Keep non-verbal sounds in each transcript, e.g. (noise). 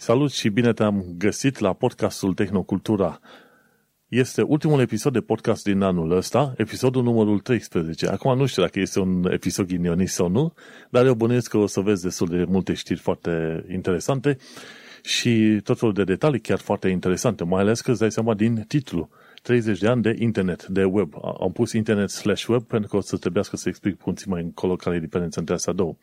Salut și bine te-am găsit la podcastul Tehnocultura. Este ultimul episod de podcast din anul ăsta, episodul numărul 13. Acum nu știu dacă este un episod ghinionist sau nu, dar eu bănuiesc că o să vezi destul de multe știri foarte interesante și tot felul de detalii chiar foarte interesante, mai ales că îți dai seama din titlu. 30 de ani de internet, de web. Am pus internet slash web pentru că o să trebuiască să explic puțin mai încolo care e diferența între astea două.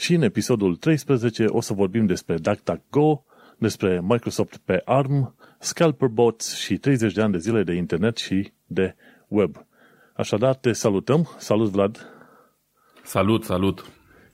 Și în episodul 13 o să vorbim despre DuckDuckGo, despre Microsoft pe ARM, Scalper Bots și 30 de ani de zile de internet și de web. Așadar, te salutăm. Salut, Vlad! Salut, salut!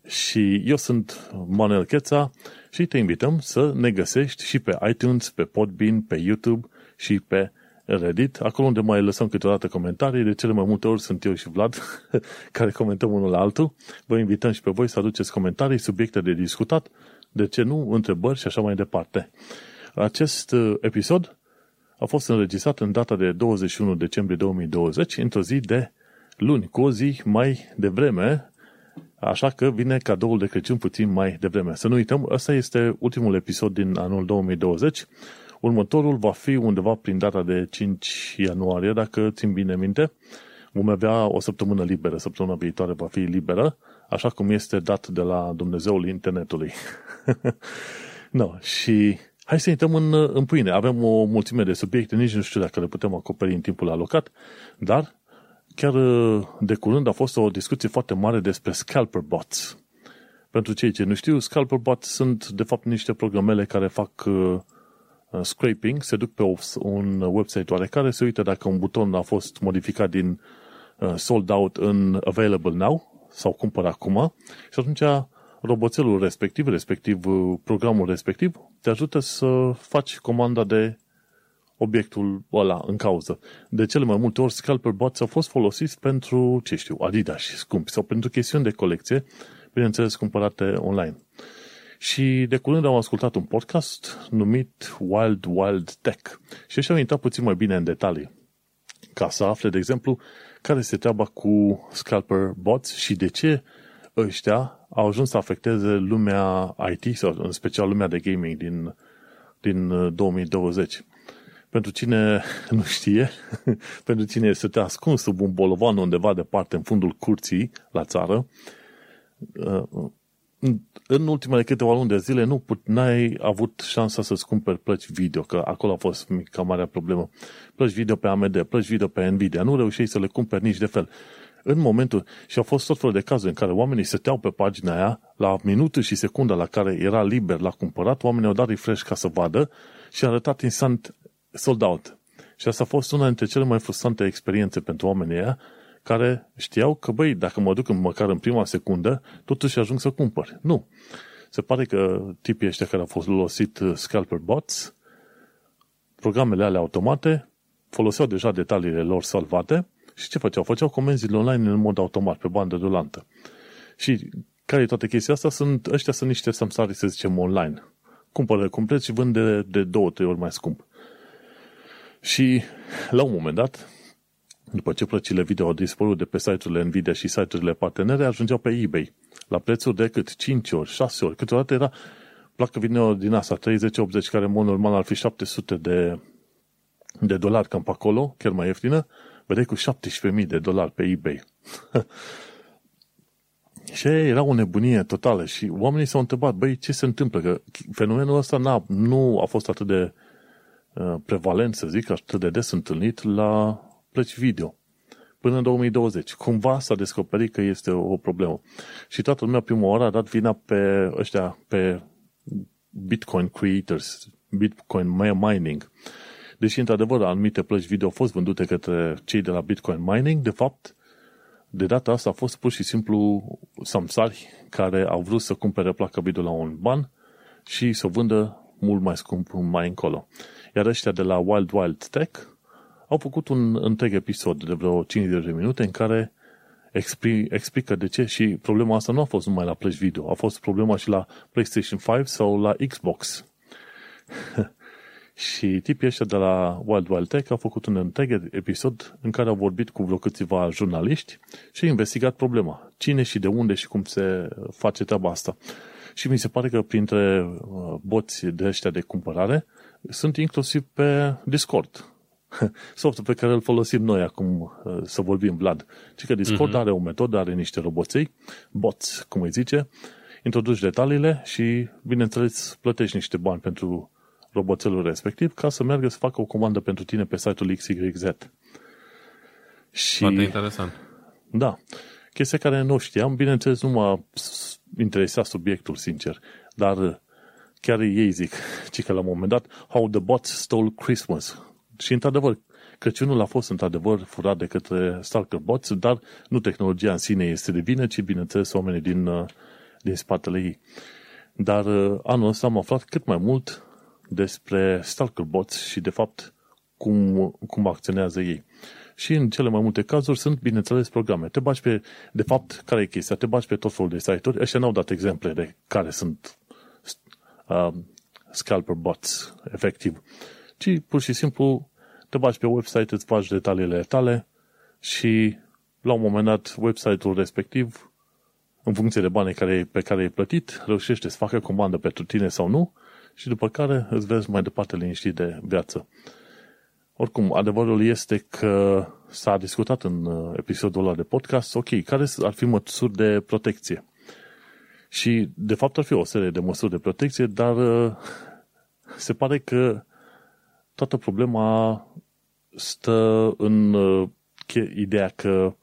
Și eu sunt Manuel Cheța și te invităm să ne găsești și pe iTunes, pe Podbean, pe YouTube și pe Reddit, acolo unde mai lăsăm câteodată comentarii, de cele mai multe ori sunt eu și Vlad (laughs) care comentăm unul la altul. Vă invităm și pe voi să aduceți comentarii, subiecte de discutat, de ce nu, întrebări și așa mai departe. Acest uh, episod a fost înregistrat în data de 21 decembrie 2020, într-o zi de luni, cu o zi mai devreme, așa că vine cadoul de Crăciun puțin mai devreme. Să nu uităm, ăsta este ultimul episod din anul 2020, Următorul va fi undeva prin data de 5 ianuarie, dacă țin bine minte. Vom avea o săptămână liberă, săptămâna viitoare va fi liberă, așa cum este dat de la Dumnezeul internetului. (laughs) no, și hai să intrăm în, în pâine. Avem o mulțime de subiecte, nici nu știu dacă le putem acoperi în timpul alocat, dar chiar de curând a fost o discuție foarte mare despre scalper bots. Pentru cei ce nu știu, scalper bots sunt de fapt niște programele care fac uh, Uh, scraping, se duc pe un website oarecare, se uită dacă un buton a fost modificat din uh, sold out în available now sau cumpăr acum și atunci roboțelul respectiv, respectiv uh, programul respectiv, te ajută să faci comanda de obiectul ăla în cauză. De cele mai multe ori, scalper bots au fost folosiți pentru, ce știu, Adidas scumpi sau pentru chestiuni de colecție, bineînțeles, cumpărate online. Și de curând am ascultat un podcast numit Wild Wild Tech și așa am intrat puțin mai bine în detalii ca să afle, de exemplu, care este treaba cu scalper bots și de ce ăștia au ajuns să afecteze lumea IT sau în special lumea de gaming din, din 2020. Uh, pentru cine (laughs) nu știe, (laughs) pentru cine este ascuns sub un bolovan undeva departe în fundul curții la țară, uh, în ultimele câteva luni de zile nu n-ai avut șansa să-ți cumperi plăci video, că acolo a fost mica marea problemă. Plăci video pe AMD, plăci video pe Nvidia, nu reușeai să le cumperi nici de fel. În momentul, și au fost tot felul de cazuri în care oamenii stăteau pe pagina aia, la minutul și secunda la care era liber la cumpărat, oamenii au dat refresh ca să vadă și a arătat instant sold out. Și asta a fost una dintre cele mai frustrante experiențe pentru oamenii aia, care știau că, băi, dacă mă duc măcar în prima secundă, totuși ajung să cumpăr. Nu. Se pare că tipii ăștia care au folosit uh, scalper bots, programele alea automate, foloseau deja detaliile lor salvate și ce făceau? Făceau comenzile online în mod automat, pe bandă rulantă. Și care e toată chestia asta? Sunt, ăștia sunt niște samsari, să zicem, online. Cumpără complet și vând de, de două, trei ori mai scump. Și la un moment dat, după ce plăcile video au dispărut de pe site-urile Nvidia și site-urile partenere, ajungeau pe eBay la prețuri de cât 5 ori, 6 ori. Câteodată era placă video din asta, 30-80, care în mod normal ar fi 700 de, de dolari cam pe acolo, chiar mai ieftină, vedeai cu 17.000 de dolari pe eBay. (laughs) și era o nebunie totală și oamenii s-au întrebat, băi, ce se întâmplă? Că fenomenul ăsta n-a, nu a fost atât de uh, prevalent, să zic, atât de des întâlnit la plăci video până în 2020. Cumva s-a descoperit că este o problemă. Și toată lumea prima oară a dat vina pe ăștia, pe Bitcoin creators, Bitcoin mining. Deși, într-adevăr, anumite plăci video au fost vândute către cei de la Bitcoin mining, de fapt, de data asta a fost pur și simplu samsari care au vrut să cumpere placa video la un ban și să o vândă mult mai scump mai încolo. Iar ăștia de la Wild Wild Tech au făcut un întreg episod de vreo 50 de minute în care expli, explică de ce și problema asta nu a fost numai la plăci video, a fost problema și la PlayStation 5 sau la Xbox. (laughs) și tipii ăștia de la Wild Wild Tech au făcut un întreg episod în care au vorbit cu vreo câțiva jurnaliști și au investigat problema. Cine și de unde și cum se face treaba asta. Și mi se pare că printre uh, boți de ăștia de cumpărare sunt inclusiv pe Discord. (laughs) Softul pe care îl folosim noi acum uh, să vorbim, Vlad. Și că Discord uh-huh. are o metodă, are niște roboței, bots, cum îi zice, introduci detaliile și, bineînțeles, plătești niște bani pentru roboțelul respectiv ca să meargă să facă o comandă pentru tine pe site-ul XYZ. Și, Foarte interesant. Da. Chestia care nu știam, bineînțeles, nu m-a interesat subiectul, sincer, dar chiar ei zic, (laughs) ci că la un moment dat, How the Bots Stole Christmas. Și într-adevăr, Crăciunul a fost într-adevăr furat de către Stalker Bots, dar nu tehnologia în sine este de vină, ci bineînțeles oamenii din, uh, din spatele ei. Dar uh, anul ăsta am aflat cât mai mult despre Stalker Bots și de fapt cum, cum acționează ei. Și în cele mai multe cazuri sunt, bineînțeles, programe. Te bagi pe, de fapt, care e chestia? Te bagi pe tot felul de site-uri. Ăștia n-au dat exemple de care sunt uh, scalper bots, efectiv. Ci pur și simplu te bagi pe website, îți faci detaliile tale și la un moment dat website-ul respectiv, în funcție de banii care, pe care ai plătit, reușește să facă comandă pentru tine sau nu și după care îți vezi mai departe liniștit de viață. Oricum, adevărul este că s-a discutat în uh, episodul ăla de podcast, ok, care ar fi măsuri de protecție? Și, de fapt, ar fi o serie de măsuri de protecție, dar uh, se pare că toată problema stă în uh, ideea că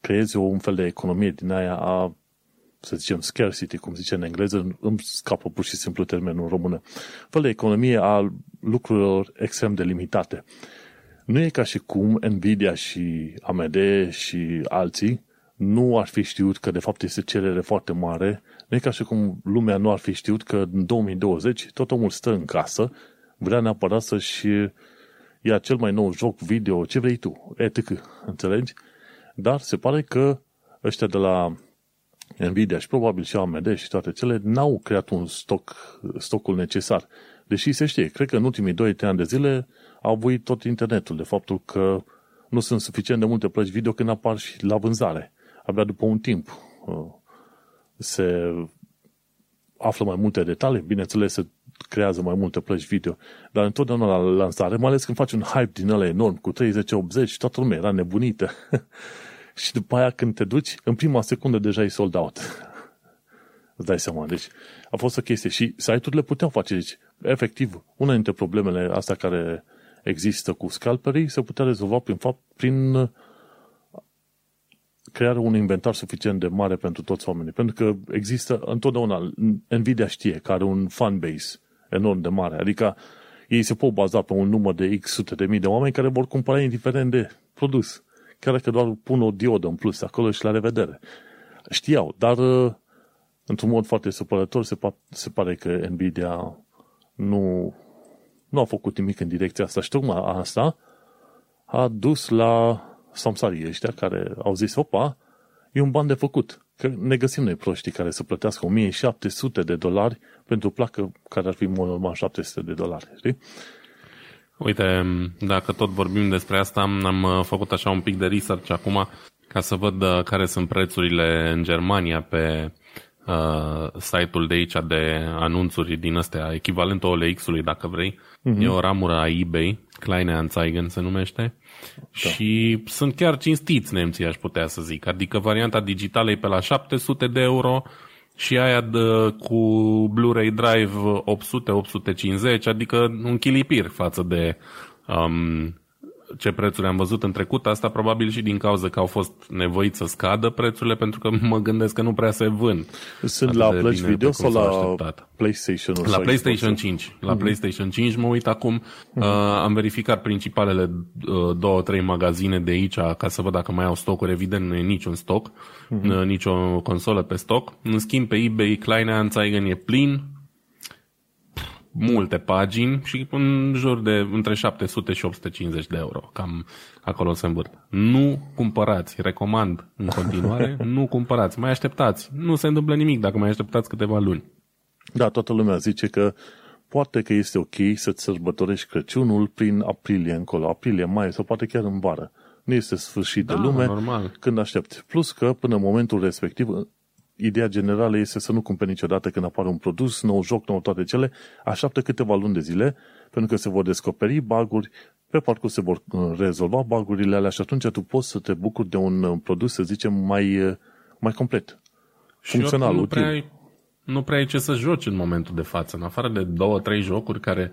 creezi un fel de economie din aia a, să zicem, scarcity, cum zice în engleză, îmi scapă pur și simplu termenul în română. Fel de economie a lucrurilor extrem de limitate. Nu e ca și cum Nvidia și AMD și alții nu ar fi știut că de fapt este cerere foarte mare, nu e ca și cum lumea nu ar fi știut că în 2020 tot omul stă în casă, vrea neapărat să-și ia cel mai nou joc video, ce vrei tu, etc. Înțelegi? Dar se pare că ăștia de la Nvidia și probabil și AMD și toate cele n-au creat un stoc, stocul necesar. Deși se știe, cred că în ultimii 2-3 ani de zile au avut tot internetul de faptul că nu sunt suficient de multe plăci video când apar și la vânzare. Abia după un timp uh, se află mai multe detalii, bineînțeles se creează mai multe plăci video, dar întotdeauna la lansare, mai ales când faci un hype din ăla enorm, cu 30-80, toată lumea era nebunită. (laughs) și după aia când te duci, în prima secundă deja e sold out. Îți dai seama, deci a fost o chestie și site-urile puteau face, deci efectiv, una dintre problemele astea care există cu scalperii se putea rezolva prin fapt prin crearea unui inventar suficient de mare pentru toți oamenii. Pentru că există întotdeauna, Nvidia știe că are un fanbase enorm de mare. Adică ei se pot baza pe un număr de X sute de mii de oameni care vor cumpăra indiferent de produs. Chiar dacă doar pun o diodă în plus acolo și la revedere. Știau, dar într-un mod foarte supărător se, se pare că Nvidia nu, nu a făcut nimic în direcția asta și tocmai asta a dus la samsarii ăștia care au zis, opa, e un ban de făcut. Că ne găsim noi proștii care să plătească 1700 de dolari pentru o placă care ar fi normal 700 de dolari, știi? Uite, dacă tot vorbim despre asta, am uh, făcut așa un pic de research acum ca să văd uh, care sunt prețurile în Germania pe uh, site-ul de aici de anunțuri din astea, echivalentul OLX-ului dacă vrei. Uh-huh. E o ramură a eBay, Kleine Anzeigen se numește. Da. Și sunt chiar cinstiți nemții, aș putea să zic. Adică varianta digitală e pe la 700 de euro și aia de, cu Blu-ray Drive 800-850, adică un chilipir față de um, ce prețuri am văzut în trecut, asta probabil și din cauza că au fost nevoiți să scadă prețurile, pentru că mă gândesc că nu prea se vând. Sunt la plăci video sau la PlayStation? La PlayStation 5. La mm-hmm. PlayStation 5 mă uit acum. Mm-hmm. Uh, am verificat principalele uh, două, trei magazine de aici ca să văd dacă mai au stocuri. Evident, nu e niciun stoc, mm-hmm. uh, nicio consolă pe stoc. În schimb, pe eBay, Kleinanzeigen e plin, multe pagini și în jur de între 700 și 850 de euro. Cam acolo se învârt. Nu cumpărați, recomand în continuare, (laughs) nu cumpărați, mai așteptați. Nu se întâmplă nimic dacă mai așteptați câteva luni. Da, toată lumea zice că poate că este ok să-ți sărbătorești Crăciunul prin aprilie încolo, aprilie, mai sau poate chiar în vară. Nu este sfârșit da, de lume normal. când aștepți. Plus că până în momentul respectiv ideea generală este să nu cumperi niciodată când apare un produs, nou joc, nou toate cele, așteaptă câteva luni de zile, pentru că se vor descoperi baguri, pe parcurs se vor uh, rezolva bagurile alea și atunci tu poți să te bucuri de un uh, produs, să zicem, mai, uh, mai complet. Și funcțional, nu util. Prea ai, nu prea ai ce să joci în momentul de față, în afară de două, trei jocuri care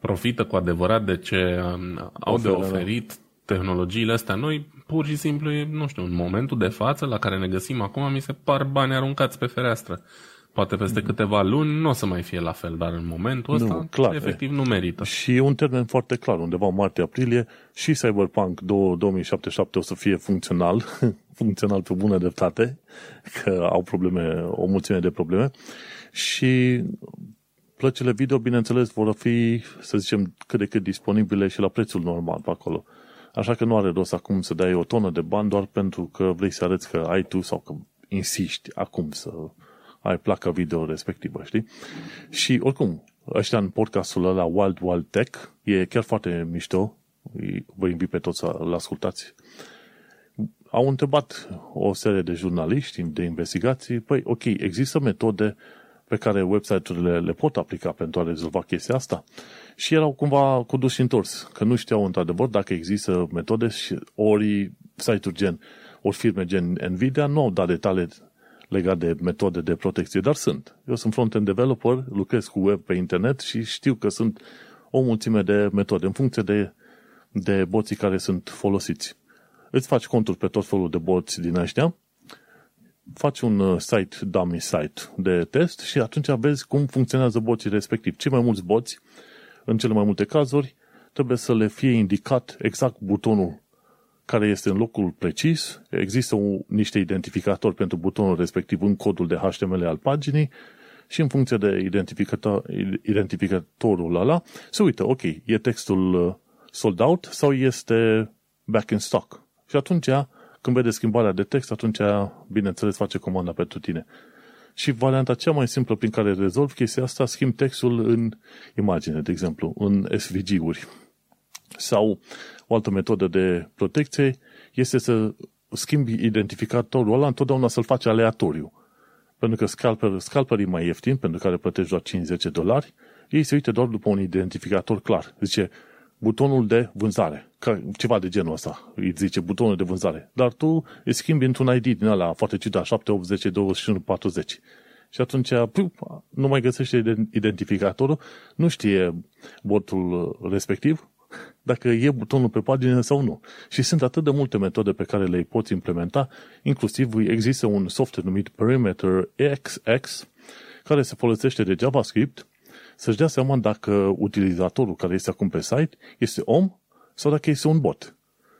profită cu adevărat de ce um, au Oferă, de oferit tehnologiile astea noi, pur și simplu, nu știu, în momentul de față la care ne găsim acum, mi se par bani aruncați pe fereastră. Poate peste mm-hmm. câteva luni nu o să mai fie la fel, dar în momentul ăsta nu, clar, efectiv nu merită. Și e un termen foarte clar, undeva martie-aprilie și Cyberpunk 2077 o să fie funcțional, (laughs) funcțional pe bună dreptate, că au probleme, o mulțime de probleme și plăcile video, bineînțeles, vor fi, să zicem, cât de cât disponibile și la prețul normal pe acolo. Așa că nu are rost acum să dai o tonă de bani doar pentru că vrei să arăți că ai tu sau că insisti acum să ai placa video respectivă, știi? Și oricum, ăștia în podcastul ăla Wild Wild Tech e chiar foarte mișto. Vă invit pe toți să-l ascultați. Au întrebat o serie de jurnaliști de investigații, păi ok, există metode pe care website-urile le pot aplica pentru a rezolva chestia asta? Și erau cumva cu dus și întors, că nu știau într-adevăr dacă există metode și ori site-uri gen, ori firme gen Nvidia nu au dat detalii legat de metode de protecție, dar sunt. Eu sunt front-end developer, lucrez cu web pe internet și știu că sunt o mulțime de metode în funcție de, de boții care sunt folosiți. Îți faci conturi pe tot felul de boți din ăștia, faci un uh, site, dummy site de test și atunci vezi cum funcționează boții respectiv. Cei mai mulți boți, în cele mai multe cazuri, trebuie să le fie indicat exact butonul care este în locul precis, există un, niște identificatori pentru butonul respectiv în codul de HTML al paginii și în funcție de identificator, identificatorul ăla se uită, ok, e textul uh, sold out sau este back in stock. Și atunci, când vede schimbarea de text, atunci, bineînțeles, face comanda pentru tine. Și varianta cea mai simplă prin care rezolv chestia asta, schimb textul în imagine, de exemplu, în SVG-uri. Sau o altă metodă de protecție este să schimbi identificatorul ăla, întotdeauna să-l faci aleatoriu. Pentru că scalper, scalper e mai ieftin, pentru care plătești doar 50 dolari, ei se uită doar după un identificator clar. Zice, butonul de vânzare, ceva de genul ăsta, îi zice butonul de vânzare. Dar tu îi schimbi într-un ID din ăla foarte ciudat, 780 21 40. Și atunci pup, nu mai găsește identificatorul, nu știe botul respectiv, dacă e butonul pe pagină sau nu. Și sunt atât de multe metode pe care le poți implementa, inclusiv există un software numit Perimeter XX, care se folosește de JavaScript, să-și dea seama dacă utilizatorul care este acum pe site este om sau dacă este un bot.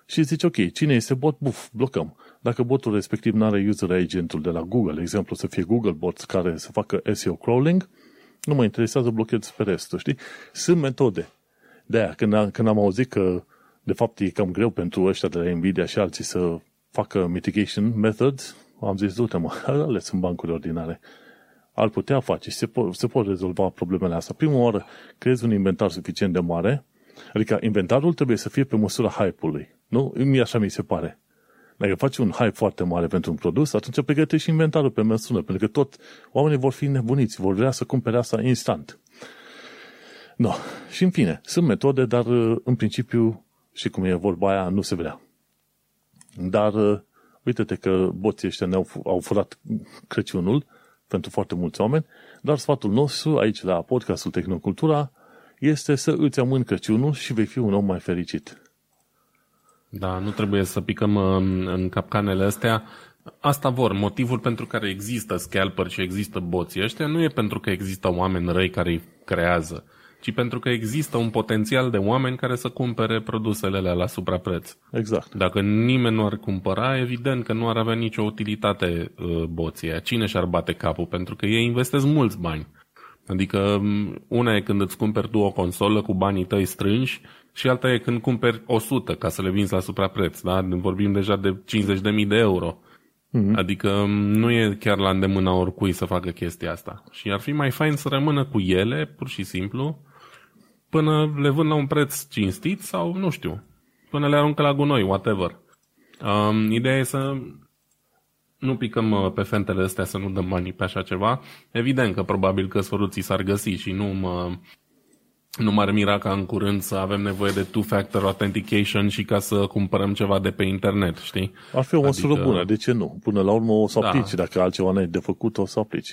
Și zice, ok, cine este bot? Buf, blocăm. Dacă botul respectiv nu are user agentul de la Google, de exemplu, să fie Google bots care să facă SEO crawling, nu mă interesează, blochez pe restul, știi? Sunt metode de aia, când, am, când am auzit că de fapt e cam greu pentru ăștia de la Nvidia și alții să facă mitigation methods, am zis, du-te mă, (laughs) ale sunt bancuri ordinare. Ar putea face și se, po- se pot rezolva problemele astea. Prima oară, creezi un inventar suficient de mare, adică inventarul trebuie să fie pe măsura hype-ului. Nu? Mie așa mi se pare. Dacă faci un hype foarte mare pentru un produs, atunci pregătești inventarul pe măsură, pentru că tot oamenii vor fi nebuniți, vor vrea să cumpere asta instant. No. Și în fine, sunt metode, dar uh, în principiu, și cum e vorba aia, nu se vrea. Dar uh, uite-te că boții ăștia ne-au au furat Crăciunul pentru foarte mulți oameni, dar sfatul nostru aici la podcastul Tehnocultura este să îți amâni Crăciunul și vei fi un om mai fericit. Da, nu trebuie să picăm uh, în capcanele astea. Asta vor. Motivul pentru care există scalper și există boții ăștia nu e pentru că există oameni răi care îi creează ci pentru că există un potențial de oameni care să cumpere produsele alea la suprapreț. Exact. Dacă nimeni nu ar cumpăra, evident că nu ar avea nicio utilitate uh, boții Cine și-ar bate capul? Pentru că ei investesc mulți bani. Adică una e când îți cumperi tu o consolă cu banii tăi strânși și alta e când cumperi 100 ca să le vinzi la suprapreț. Da? Vorbim deja de 50.000 de euro. Mm-hmm. Adică nu e chiar la îndemâna oricui să facă chestia asta. Și ar fi mai fain să rămână cu ele, pur și simplu, până le vând la un preț cinstit sau, nu știu, până le aruncă la gunoi, whatever. Um, ideea e să nu picăm uh, pe fentele astea să nu dăm banii pe așa ceva, evident că probabil că sfăruții s-ar găsi și nu mă, nu m-ar mira ca în curând să avem nevoie de two-factor authentication și ca să cumpărăm ceva de pe internet, știi? Ar fi o măsură adică... bună, de ce nu? Până la urmă o să da. aplici, dacă altceva n-ai de făcut, o să aplici.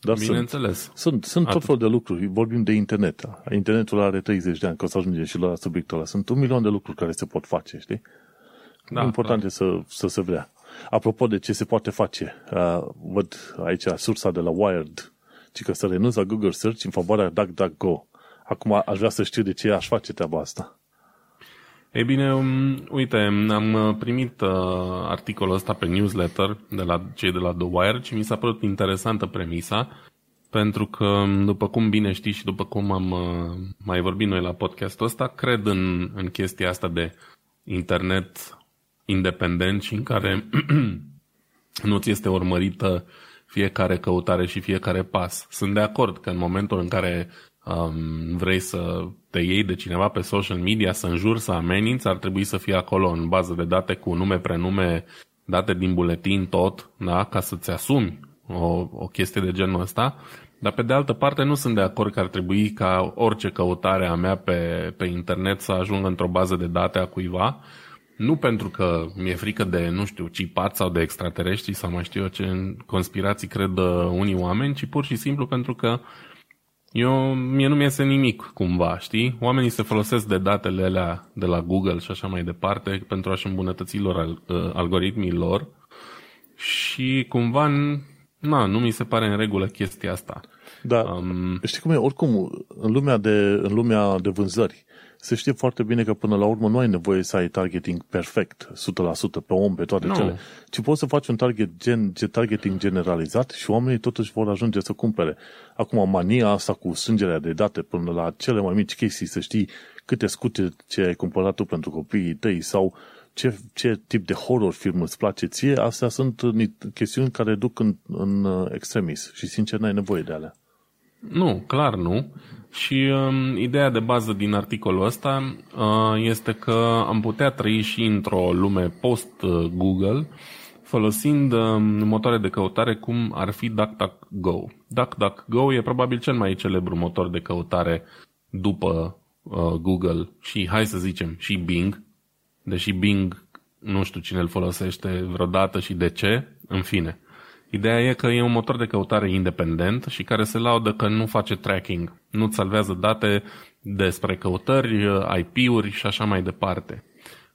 Dar Bineînțeles. Sunt, sunt, sunt tot felul de lucruri. Vorbim de internet. Internetul are 30 de ani, că o să ajungem și la subiectul ăla. Sunt un milion de lucruri care se pot face, știi? Da, Important da. e să, să se vrea. Apropo de ce se poate face, uh, văd aici sursa de la Wired, ci că să renunț la Google Search în favoarea DuckDuckGo. Acum aș vrea să știu de ce aș face treaba asta. Ei bine, um, uite, am uh, primit uh, articolul ăsta pe newsletter de la cei de la The Wire și mi s-a părut interesantă premisa, pentru că, um, după cum bine știi și după cum am uh, mai vorbit noi la podcastul ăsta, cred în, în chestia asta de internet independent și în care (clears throat) nu ți este urmărită fiecare căutare și fiecare pas. Sunt de acord că în momentul în care um, vrei să te iei de cineva pe social media, să înjuri, să ameninți, ar trebui să fie acolo în bază de date cu nume, prenume, date din buletin, tot, da? ca să-ți asumi o, o chestie de genul ăsta. Dar pe de altă parte nu sunt de acord că ar trebui ca orice căutare a mea pe, pe internet să ajungă într-o bază de date a cuiva, nu pentru că mi-e frică de, nu știu, cipat sau de extraterestri sau mai știu eu ce în conspirații cred uh, unii oameni, ci pur și simplu pentru că eu, mie nu mi-iese nimic cumva, știi? Oamenii se folosesc de datele alea de la Google și așa mai departe pentru a-și îmbunătăți lor uh, algoritmii lor și cumva na, nu mi se pare în regulă chestia asta. Da, um, știi cum e? Oricum, în lumea de, în lumea de vânzări, se știe foarte bine că până la urmă nu ai nevoie să ai targeting perfect, 100% pe om, pe toate no. cele, ci poți să faci un target gen, targeting generalizat și oamenii totuși vor ajunge să cumpere. Acum, mania asta cu strângerea de date până la cele mai mici chestii, să știi câte scute ce ai cumpărat tu pentru copiii tăi sau ce, ce tip de horror film îți place ție, astea sunt chestiuni care duc în, în uh, extremis și sincer n-ai nevoie de alea. Nu, clar nu. Și um, ideea de bază din articolul ăsta uh, este că am putea trăi și într-o lume post-Google folosind um, motoare de căutare cum ar fi DuckDuckGo. DuckDuckGo e probabil cel mai celebru motor de căutare după uh, Google și, hai să zicem, și Bing, deși Bing nu știu cine îl folosește vreodată și de ce, în fine. Ideea e că e un motor de căutare independent și care se laudă că nu face tracking, nu salvează date despre căutări, IP-uri și așa mai departe.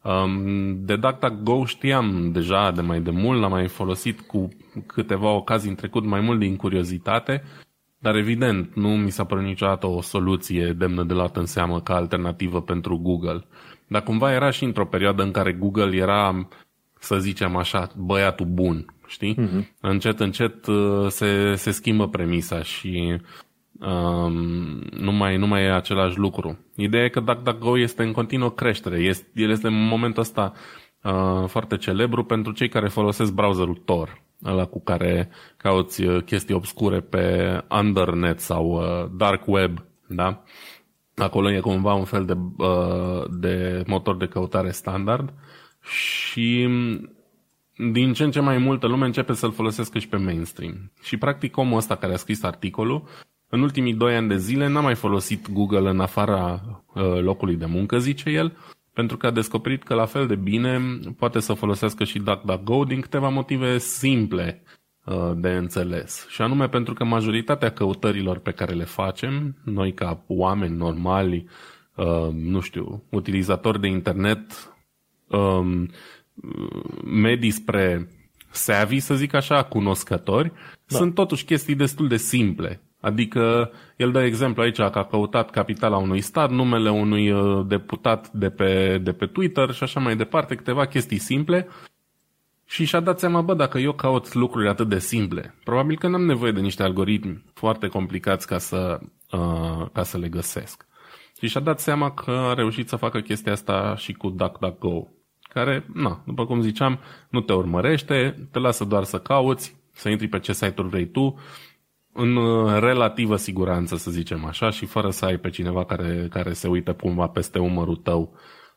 Um, de DuckDuckGo știam deja de mai de mult, l-am mai folosit cu câteva ocazii în trecut, mai mult din curiozitate, dar evident nu mi s-a părut niciodată o soluție demnă de luat în seamă ca alternativă pentru Google. Dar cumva era și într-o perioadă în care Google era, să zicem așa, băiatul bun știi? Uh-huh. Încet, încet uh, se, se schimbă premisa și um, nu, mai, nu mai e același lucru. Ideea e că DuckDuckGo este în continuă creștere. Este, el este în momentul ăsta uh, foarte celebru pentru cei care folosesc browserul Tor, ăla cu care cauți uh, chestii obscure pe Undernet sau uh, Dark Web, da? Acolo e cumva un fel de, uh, de motor de căutare standard și din ce în ce mai multă lume începe să-l folosească și pe mainstream. Și practic omul ăsta care a scris articolul, în ultimii doi ani de zile n-a mai folosit Google în afara uh, locului de muncă, zice el, pentru că a descoperit că la fel de bine poate să folosească și DuckDuckGo din câteva motive simple uh, de înțeles. Și anume pentru că majoritatea căutărilor pe care le facem, noi ca oameni normali, uh, nu știu, utilizatori de internet, um, medii spre savvy, să zic așa, cunoscători, da. sunt totuși chestii destul de simple. Adică el dă exemplu aici că a căutat capitala unui stat, numele unui uh, deputat de pe, de pe Twitter și așa mai departe, câteva chestii simple și și-a dat seama, bă, dacă eu caut lucruri atât de simple, probabil că n-am nevoie de niște algoritmi foarte complicați ca să, uh, ca să le găsesc. Și și-a dat seama că a reușit să facă chestia asta și cu DuckDuckGo care, na, după cum ziceam, nu te urmărește, te lasă doar să cauți, să intri pe ce site-uri vrei tu, în uh, relativă siguranță, să zicem așa, și fără să ai pe cineva care, care se uită cumva peste umărul tău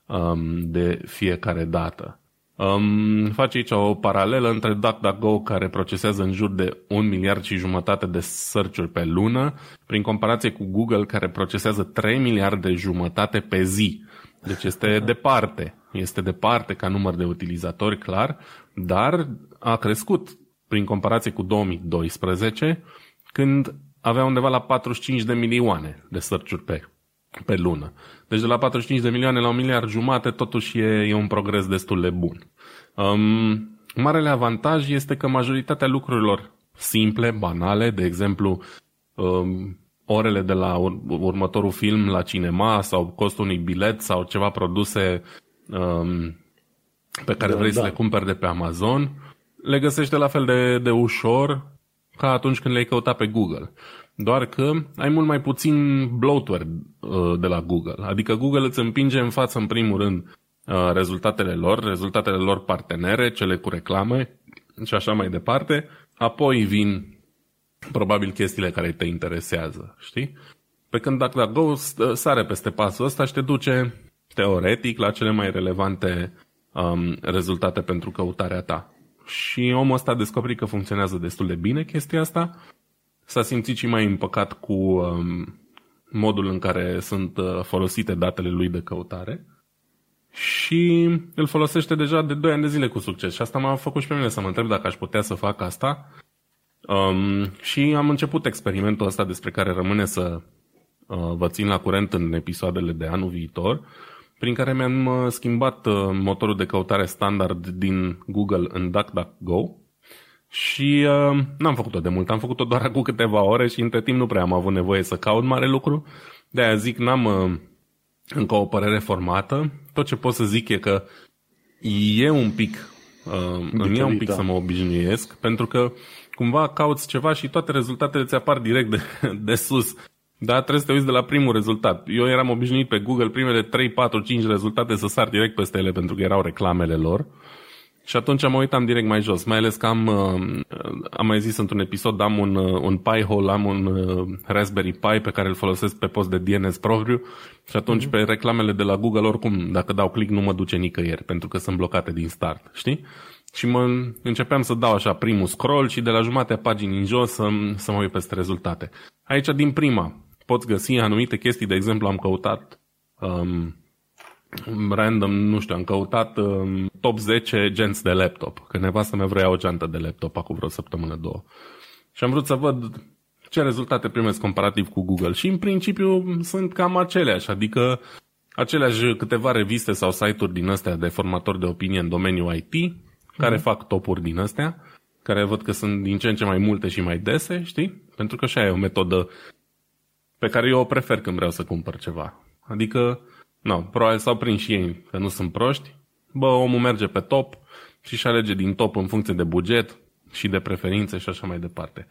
um, de fiecare dată. Um, face aici o paralelă între DuckDuckGo care procesează în jur de un miliard și jumătate de search pe lună, prin comparație cu Google care procesează 3 miliarde jumătate pe zi. Deci este departe, este departe ca număr de utilizatori, clar, dar a crescut prin comparație cu 2012, când avea undeva la 45 de milioane de search pe, pe lună. Deci de la 45 de milioane la un miliard jumate, totuși e, e un progres destul de bun. Um, marele avantaj este că majoritatea lucrurilor simple, banale, de exemplu, um, orele de la ur- următorul film la cinema sau costul unui bilet sau ceva produse um, pe care da, vrei da. să le cumperi de pe Amazon, le găsești la fel de, de ușor ca atunci când le-ai căutat pe Google. Doar că ai mult mai puțin bloatware uh, de la Google. Adică Google îți împinge în față, în primul rând, uh, rezultatele lor, rezultatele lor partenere, cele cu reclame și așa mai departe. Apoi vin probabil chestiile care te interesează, știi? Pe când dacă Go sare peste pasul ăsta și te duce teoretic la cele mai relevante um, rezultate pentru căutarea ta. Și omul ăsta a descoperit că funcționează destul de bine chestia asta. S-a simțit și mai împăcat cu um, modul în care sunt uh, folosite datele lui de căutare și îl folosește deja de 2 ani de zile cu succes. Și asta m-a făcut și pe mine să mă întreb dacă aș putea să fac asta. Um, și am început experimentul ăsta despre care rămâne să uh, vă țin la curent în episoadele de anul viitor prin care mi-am uh, schimbat uh, motorul de căutare standard din Google în DuckDuckGo și uh, n-am făcut-o de mult, am făcut-o doar cu câteva ore și între timp nu prea am avut nevoie să caut mare lucru. De aia zic, n-am uh, încă o părere formată. Tot ce pot să zic e că e un pic, uh, îmi e un pic da. să mă obișnuiesc, pentru că cumva cauți ceva și toate rezultatele ți apar direct de, de sus. Da, trebuie să te uiți de la primul rezultat. Eu eram obișnuit pe Google primele 3, 4, 5 rezultate să sar direct peste ele pentru că erau reclamele lor. Și atunci mă uitam direct mai jos, mai ales că am, uh, am mai zis într-un episod, am un, uh, un Pi-hole, am un uh, Raspberry Pi pe care îl folosesc pe post de DNS propriu și atunci mm-hmm. pe reclamele de la Google oricum, dacă dau click, nu mă duce nicăieri pentru că sunt blocate din start, știi? Și mă începeam să dau așa primul scroll și de la jumatea paginii în jos să, să mă uit peste rezultate. Aici, din prima, poți găsi anumite chestii, de exemplu, am căutat um, random, nu știu, am căutat um, top 10 genți de laptop, că nevastă mea vrea o geantă de laptop acum vreo săptămână, două. Și am vrut să văd ce rezultate primesc comparativ cu Google. Și în principiu sunt cam aceleași, adică aceleași câteva reviste sau site-uri din astea de formatori de opinie în domeniul IT, care mm-hmm. fac topuri din astea, care văd că sunt din ce în ce mai multe și mai dese, știi? Pentru că așa e o metodă pe care eu o prefer când vreau să cumpăr ceva. Adică, nu, probabil s-au prins și ei că nu sunt proști. Bă, omul merge pe top și își alege din top în funcție de buget și de preferințe și așa mai departe.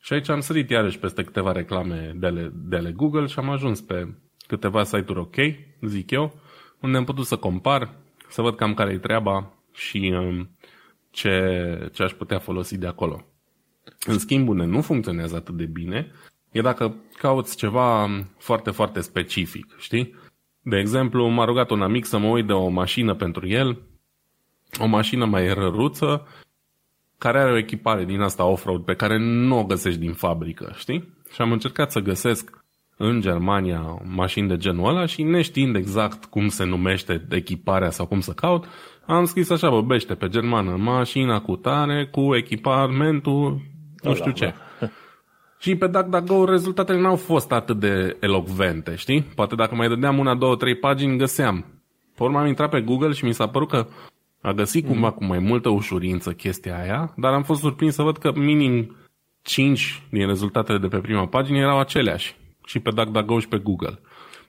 Și aici am sărit iarăși peste câteva reclame de ale, de ale Google și am ajuns pe câteva site-uri ok, zic eu, unde am putut să compar, să văd cam care e treaba și um, ce, ce aș putea folosi de acolo. În schimb, unde nu funcționează atât de bine, e dacă cauți ceva foarte, foarte specific, știi? De exemplu, m-a rugat un amic să mă uit de o mașină pentru el, o mașină mai răruță, care are o echipare din asta off-road pe care nu o găsești din fabrică, știi? Și am încercat să găsesc în Germania mașini de genul ăla și neștiind exact cum se numește echiparea sau cum să caut, am scris așa, bă, bește pe germană, mașina cu tare, cu echipamentul, nu știu ce. Și pe DuckDuckGo rezultatele n-au fost atât de elocvente, știi? Poate dacă mai dădeam una, două, trei pagini, găseam. Pe urmă am intrat pe Google și mi s-a părut că a găsit cumva mm. cu mai multă ușurință chestia aia, dar am fost surprins să văd că minim 5 din rezultatele de pe prima pagină erau aceleași. Și pe DuckDuckGo și pe Google.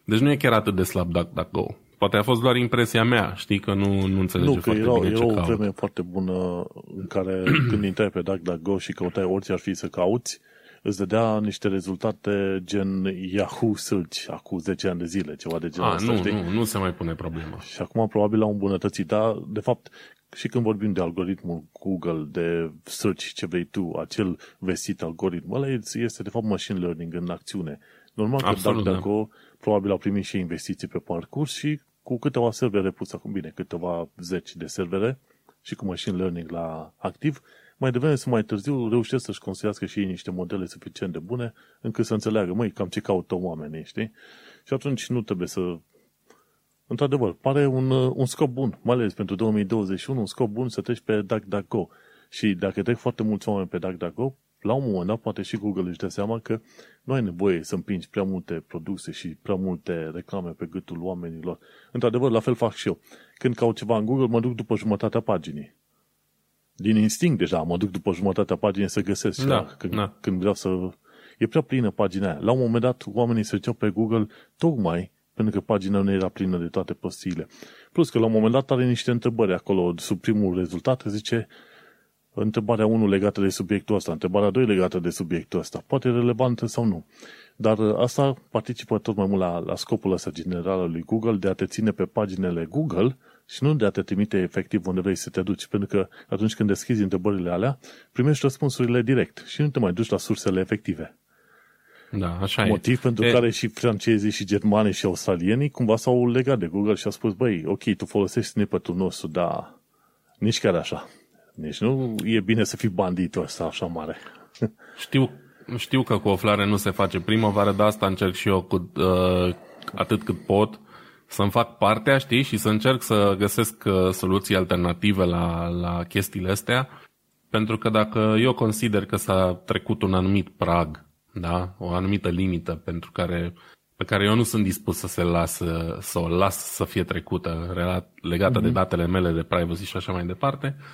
Deci nu e chiar atât de slab DuckDuckGo. Poate a fost doar impresia mea, știi, că nu, nu înțelege nu, foarte era, bine era ce o caut. vreme foarte bună în care când intrai pe DuckDuckGo și căutai orice ar fi să cauți, îți dădea niște rezultate gen Yahoo Search acum 10 ani de zile, ceva de genul A, ăsta, nu, știi? nu, nu se mai pune problema. Și acum probabil l-au îmbunătățit, dar de fapt și când vorbim de algoritmul Google, de search ce vrei tu, acel vestit algoritm, ăla este de fapt machine learning în acțiune. Normal că Absolut, DuckDuckGo probabil au primit și investiții pe parcurs și cu câteva servere puse acum, bine, câteva zeci de servere și cu machine learning la activ, mai devreme sau mai târziu reușesc să-și construiască și ei niște modele suficient de bune încât să înțeleagă, măi, cam ce caută oamenii, știi? Și atunci nu trebuie să... Într-adevăr, pare un, un scop bun, mai ales pentru 2021, un scop bun să treci pe DuckDuckGo. Și dacă trec foarte mulți oameni pe DuckDuckGo, la un moment dat poate și Google își dă seama că nu ai nevoie să împingi prea multe produse și prea multe reclame pe gâtul oamenilor. Într-adevăr, la fel fac și eu. Când caut ceva în Google, mă duc după jumătatea paginii. Din instinct deja mă duc după jumătatea paginii să găsesc Da, ceva. Când, da. când vreau să... E prea plină pagina aia. La un moment dat, oamenii se duceau pe Google tocmai pentru că pagina nu era plină de toate prostiile. Plus că la un moment dat are niște întrebări acolo sub primul rezultat, zice întrebarea 1 legată de subiectul ăsta, întrebarea 2 legată de subiectul ăsta, poate relevantă sau nu. Dar uh, asta participă tot mai mult la, la scopul ăsta general al lui Google de a te ține pe paginile Google și nu de a te trimite efectiv unde vrei să te duci. Pentru că atunci când deschizi întrebările alea, primești răspunsurile direct și nu te mai duci la sursele efective. Da, așa Motiv e. pentru e, care și francezii și germanii și australienii cumva s-au legat de Google și au spus, băi, ok, tu folosești snippet-ul nostru, dar nici chiar așa. Nici nu e bine să fii banditul ăsta așa mare. (laughs) Știu, știu că cu o floare nu se face primăvară, dar asta încerc și eu cu uh, atât cât pot să-mi fac partea, știi, și să încerc să găsesc uh, soluții alternative la, la chestiile astea, pentru că dacă eu consider că s-a trecut un anumit prag, da, o anumită limită pentru care, pe care eu nu sunt dispus să se las, să o las să fie trecută legată mm-hmm. de datele mele de privacy și așa mai departe, um,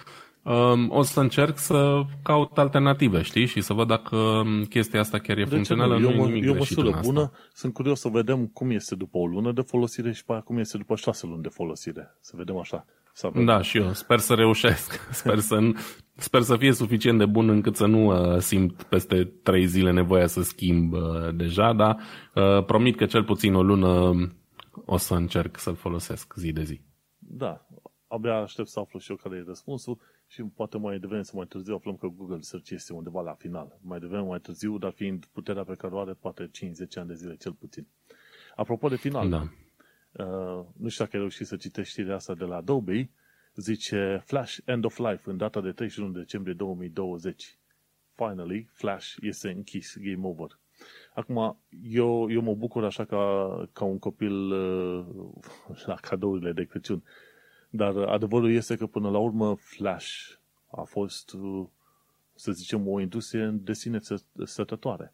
o să încerc să caut alternative, știi, și să văd dacă chestia asta chiar e De ce funcțională. nu? E Nu o, e nimic e o greșit în măsură asta. bună. Sunt curios să vedem cum este după o lună de folosire și pe aia cum este după șase luni de folosire. Să vedem așa. Să avem. Da, și eu. Sper să reușesc. (laughs) Sper să, nu- sper să fie suficient de bun încât să nu uh, simt peste trei zile nevoia să schimb uh, deja, dar uh, promit că cel puțin o lună um, o să încerc să-l folosesc zi de zi. Da. Abia aștept să aflu și eu care e răspunsul și poate mai devreme sau mai târziu aflăm că Google Search este undeva la final. Mai devreme, mai târziu, dar fiind puterea pe care o are, poate 5-10 ani de zile cel puțin. Apropo de final, Da. Uh, nu știu dacă ai reușit să citești știrea asta de la Adobe, zice Flash End of Life în data de 31 decembrie 2020. Finally, Flash este închis, game over. Acum, eu, eu mă bucur așa ca, ca un copil uh, (laughs) la cadourile de Crăciun. Dar adevărul este că până la urmă Flash a fost, uh, să zicem, o industrie de sine ță- stătătoare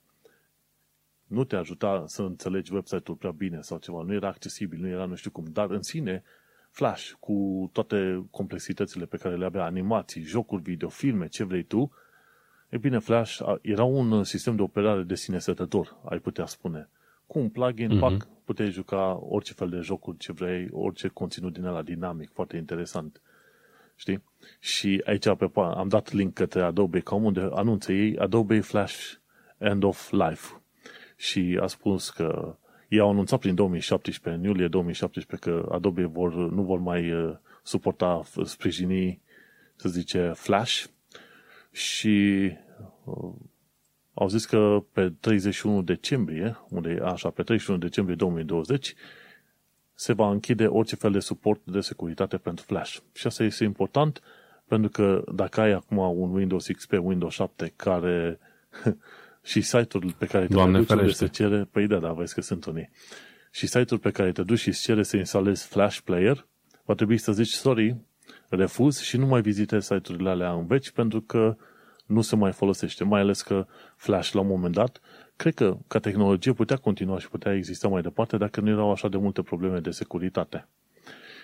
nu te ajuta să înțelegi website-ul prea bine sau ceva, nu era accesibil, nu era nu știu cum, dar în sine Flash, cu toate complexitățile pe care le avea, animații, jocuri video, filme, ce vrei tu, e bine, Flash a- era un sistem de operare de sine stătător, ai putea spune. Cu un plugin, Mhm. mm-hmm. pac, puteai juca orice fel de jocuri ce vrei, orice conținut din ăla dinamic, foarte interesant. Știi? Și aici pe, pa- am dat link către Adobe Com unde anunță ei Adobe Flash End of Life și a spus că ei au anunțat prin 2017, în iulie 2017, că Adobe vor, nu vor mai uh, suporta, f- sprijini, să zice, Flash și uh, au zis că pe 31 decembrie, unde e așa, pe 31 decembrie 2020, se va închide orice fel de suport de securitate pentru Flash. Și asta este important pentru că dacă ai acum un Windows XP, Windows 7 care (laughs) și site-ul pe care te Doamne mai duci unde ferește. se cere, păi da, da, vezi că sunt unii. Și site-ul pe care te duci și îți cere să instalezi Flash Player, va trebui să zici sorry, refuz și nu mai vizitezi site-urile alea în veci pentru că nu se mai folosește. Mai ales că Flash la un moment dat, cred că ca tehnologie putea continua și putea exista mai departe dacă nu erau așa de multe probleme de securitate.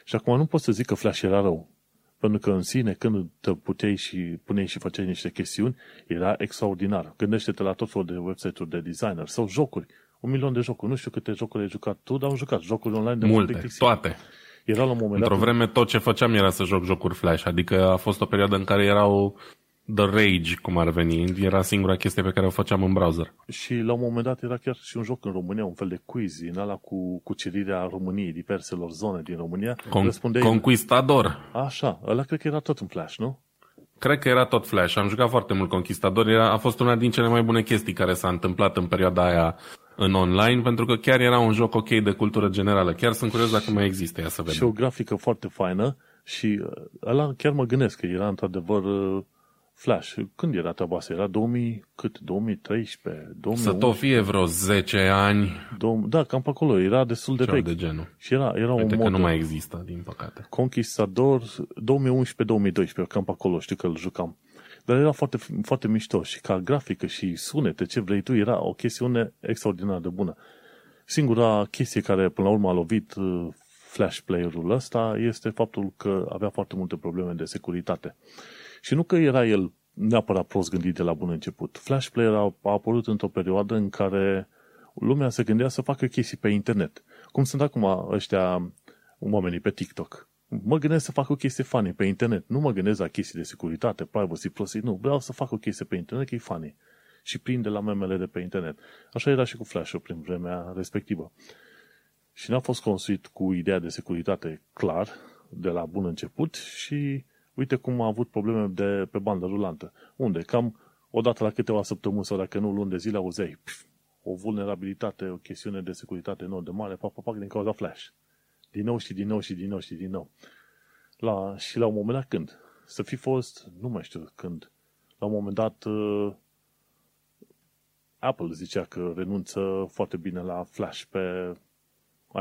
Și acum nu pot să zic că Flash era rău. Pentru că în sine, când te puteai și puneai și făceai niște chestiuni, era extraordinar. Gândește-te la tot felul de website-uri de designer sau jocuri. Un milion de jocuri. Nu știu câte jocuri ai jucat tu, dar am jucat jocuri online de mult Multe, plictisitor. toate. Era la un moment Într-o dat... vreme tot ce făceam era să joc jocuri Flash, adică a fost o perioadă în care erau The Rage, cum ar veni, era singura chestie pe care o făceam în browser. Și la un moment dat era chiar și un joc în România, un fel de quiz, în ala cu cucerirea României, diverselor zone din România. Con- Răspundeai... Conquistador. Așa, ăla cred că era tot în Flash, nu? Cred că era tot Flash. Am jucat foarte mult Conquistador. Era, a fost una din cele mai bune chestii care s-a întâmplat în perioada aia în online, pentru că chiar era un joc ok de cultură generală. Chiar sunt curios dacă mai există ea să Și vedem. o grafică foarte faină Și uh, ăla chiar mă gândesc că era într-adevăr uh, Flash. Când era treaba asta? Era 2000, cât? 2013? 2011? Să tot fie vreo 10 ani. 2000, da, cam pe acolo. Era destul de Ceva vechi. de genul. Și era, era Uite un că mod nu mai există, din păcate. Conquistador 2011-2012, cam pe acolo, știu că îl jucam. Dar era foarte, foarte mișto și ca grafică și sunete, ce vrei tu, era o chestiune extraordinar de bună. Singura chestie care până la urmă a lovit uh, Flash Player-ul ăsta este faptul că avea foarte multe probleme de securitate. Și nu că era el neapărat prost gândit de la bun început. Flash Player a, a apărut într-o perioadă în care lumea se gândea să facă chestii pe internet. Cum sunt acum ăștia oamenii pe TikTok. Mă gândesc să fac o chestie funny pe internet. Nu mă gândesc la chestii de securitate, privacy, prostii. Nu, vreau să fac o chestie pe internet că e funny. Și prinde la memele de pe internet. Așa era și cu Flash-ul prin vremea respectivă. Și n-a fost construit cu ideea de securitate clar, de la bun început și uite cum a avut probleme de pe bandă rulantă. Unde? Cam odată la câteva săptămâni sau dacă nu luni de zile auzeai pf, o vulnerabilitate, o chestiune de securitate enorm de mare, pac, pac, pac, din cauza Flash. Din nou și din nou și din nou și din nou. La, și la un moment dat când? Să fi fost, nu mai știu când, la un moment dat uh, Apple zicea că renunță foarte bine la Flash pe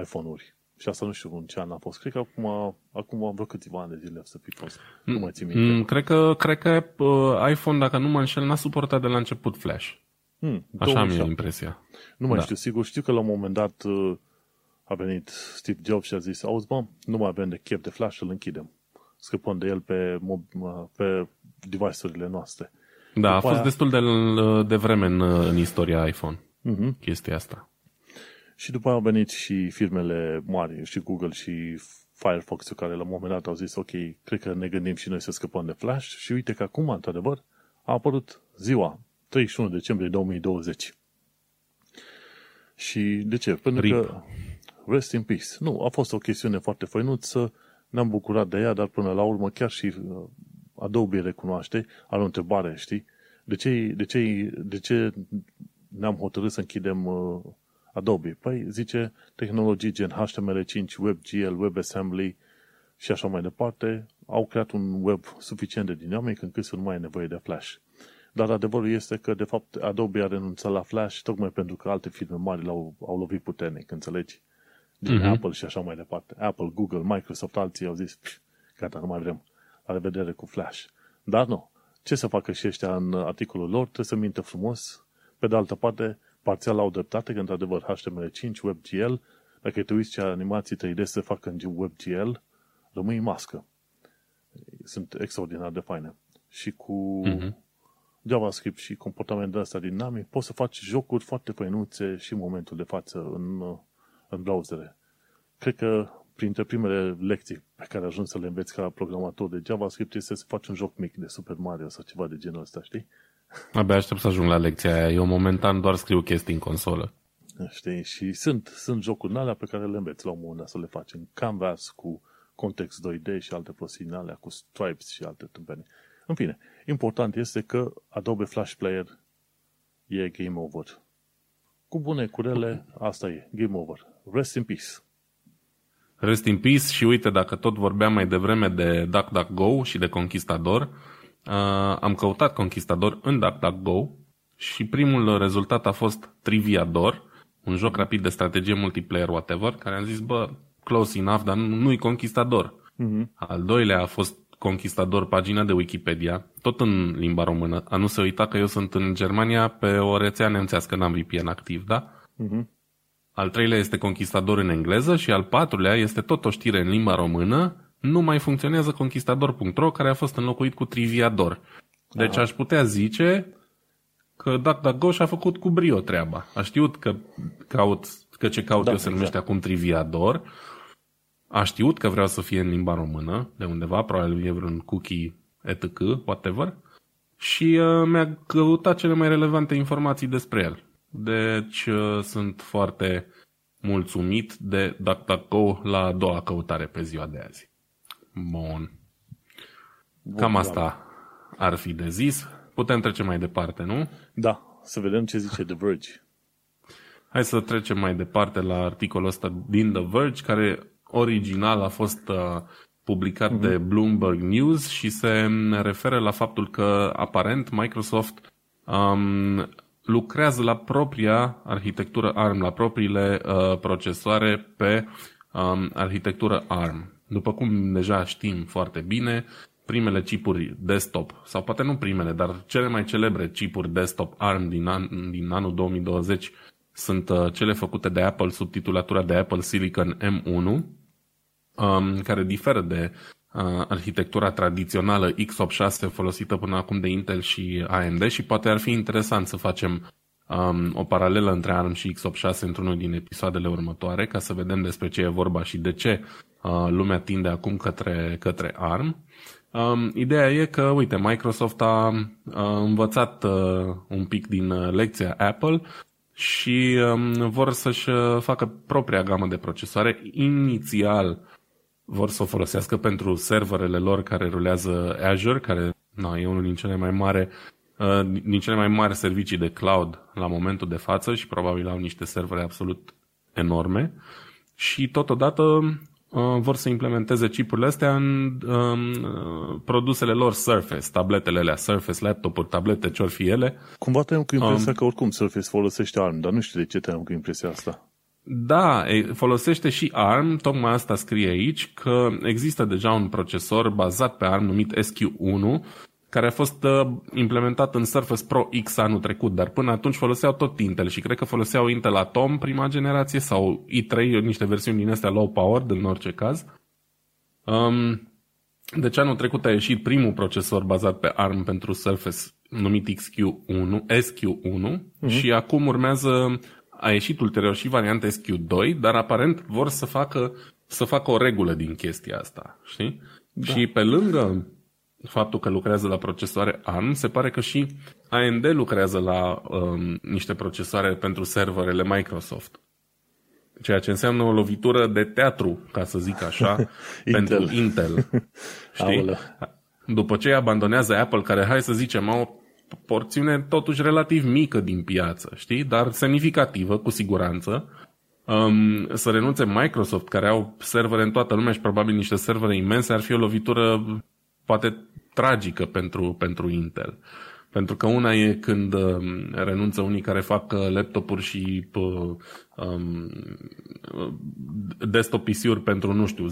iPhone-uri. Și asta nu știu în ce an a fost. Cred că acum, acum vreo câțiva ani de zile să fi fost. Nu mai țin minte. Mm, cred că, cred că uh, iPhone, dacă nu mă înșel, n-a suportat de la început Flash. Hmm, Așa am 2007. eu impresia. Nu mai Da. știu, sigur. Știu că la un moment dat uh, a venit Steve Jobs și a zis, auzi, bă, nu mai avem de chef de flash, îl închidem. Scăpăm de el pe, mob, uh, pe device-urile noastre. Da, a După fost aia- destul de, de vreme în, în istoria iPhone, Mhm. chestia asta. Și după aia au venit și firmele mari, și Google și Firefox, care la un moment dat au zis, ok, cred că ne gândim și noi să scăpăm de Flash și uite că acum, într-adevăr, a apărut ziua, 31 decembrie 2020. Și de ce? Pentru RIP. că rest in peace. Nu, a fost o chestiune foarte făinuță, ne-am bucurat de ea, dar până la urmă chiar și uh, Adobe recunoaște, are o întrebare, știi? De ce, de ce, de ce ne-am hotărât să închidem uh, Adobe? Păi, zice, tehnologii gen HTML5, WebGL, WebAssembly și așa mai departe au creat un web suficient de dinamic încât să nu mai e nevoie de Flash. Dar adevărul este că, de fapt, Adobe a renunțat la Flash tocmai pentru că alte firme mari l-au au lovit puternic, înțelegi? Din Mhm. Apple și așa mai departe. Apple, Google, Microsoft, alții au zis, "Pf, gata, nu mai vrem. La revedere cu Flash. Dar nu. Ce să facă și ăștia în articolul lor? Trebuie să mintă frumos. Pe de altă parte, parțial au dreptate, că într-adevăr HTML5, WebGL, dacă te uiți ce animații 3D se fac în WebGL, rămâi în mască. Sunt extraordinar de faine. Și cu Mhm. JavaScript și comportamentul ăsta dinamic, poți să faci jocuri foarte făinuțe și în momentul de față în, în browsere. Cred că printre primele lecții pe care ajungi să le înveți ca programator de JavaScript este să faci un joc mic de Super Mario sau ceva de genul ăsta, știi? Abia aștept să ajung la lecția aia. Eu momentan doar scriu chestii în consolă. Știi? Și sunt, sunt jocuri în alea pe care le înveți la un moment dat să le faci în Canvas cu context 2D și alte prostii în alea, cu stripes și alte tâmpenii. În fine, important este că Adobe Flash Player e game over. Cu bune, cu rele, asta e, game over. Rest in peace. Rest in peace și uite, dacă tot vorbeam mai devreme de DuckDuckGo și de Conquistador, uh, am căutat Conquistador în DuckDuckGo și primul rezultat a fost Triviador, un joc rapid de strategie multiplayer, whatever, care am zis, bă, close enough, dar nu- nu-i Conquistador. Mhm. Al doilea a fost Conquistador, pagina de Wikipedia, tot în limba română. A nu se uita că eu sunt în Germania pe o rețea nemțească, n-am VPN activ, da? Mhm. Al treilea este Conquistador în engleză și al patrulea este tot o știre în limba română, nu mai funcționează Conquistador.ro, care a fost înlocuit cu Triviador. Deci aș putea zice că DuckDuckGo și-a făcut cu brio treaba. A știut că, caut, că ce caut Da, eu se numește exact. acum Triviador, a știut că vreau să fie în limba română, de undeva, probabil e vreun cookie etc., whatever, și uh, mi-a căutat cele mai relevante informații despre el. Deci uh, sunt foarte mulțumit de DuckDuckGo la a doua căutare pe ziua de azi. Bun. Cam Bun, asta ar fi de zis. Putem trece mai departe, nu? Da, să vedem ce zice The Verge. Hai să trecem mai departe la articolul ăsta din The Verge, care original a fost uh, publicat uh-huh. de Bloomberg News și se referă la faptul că aparent Microsoft um, lucrează la propria arhitectură ARM, la propriile uh, procesoare pe um, arhitectură ARM. După cum deja știm foarte bine, primele chipuri desktop, sau poate nu primele, dar cele mai celebre chipuri desktop ARM din, an, din anul 2020 sunt uh, cele făcute de Apple sub titulatura de Apple Silicon M1, um, care diferă de uh, arhitectura tradițională x86 folosită până acum de Intel și AMD și poate ar fi interesant să facem um, o paralelă între ARM și x86 într-unul din episoadele următoare ca să vedem despre ce e vorba și de ce uh, lumea tinde acum către, către ARM. Um, ideea e că, uite, Microsoft a, a învățat uh, un pic din uh, lecția Apple și um, vor să-și uh, facă propria gamă de procesoare. Inițial vor să o folosească pentru serverele lor care rulează Azure, care na, e unul din cele mai mari uh, din cele mai mari servicii de cloud la momentul de față și probabil au niște servere absolut enorme. Și totodată uh, vor să implementeze chipurile astea în uh, produsele lor Surface, tabletele alea Surface, laptopuri, tablete, ce fi ele. Cumva te cu impresia um, că oricum Surface folosește ARM, dar nu știu de ce te cu impresia asta. Da, folosește și ARM, tocmai asta scrie aici, că există deja un procesor bazat pe ARM numit SQ1, care a fost uh, implementat în Surface Pro X anul trecut, dar până atunci foloseau tot Intel și cred că foloseau Intel Atom prima generație sau i3, niște versiuni din astea low power, în orice caz. Um, deci anul trecut a ieșit primul procesor bazat pe ARM pentru Surface numit XQ1, SQ1 uh-huh. și acum urmează a ieșit ulterior și varianta SQ2, dar aparent vor să facă, să facă o regulă din chestia asta, știi? Da. Și pe lângă faptul că lucrează la procesoare ARM, se pare că și AMD lucrează la um, niște procesoare pentru serverele Microsoft. Ceea ce înseamnă o lovitură de teatru, ca să zic așa, (laughs) pentru Intel. (laughs) Știi? După ce abandonează Apple, care, hai să zicem, au porțiune totuși relativ mică din piață, știi? Dar semnificativă, cu siguranță. Um, să renunțe Microsoft, care au servere în toată lumea și probabil niște servere imense, ar fi o lovitură poate tragică pentru, pentru Intel. Pentru că una e când um, renunță unii care fac uh, laptopuri și uh, um, desktop PC-uri pentru, nu știu,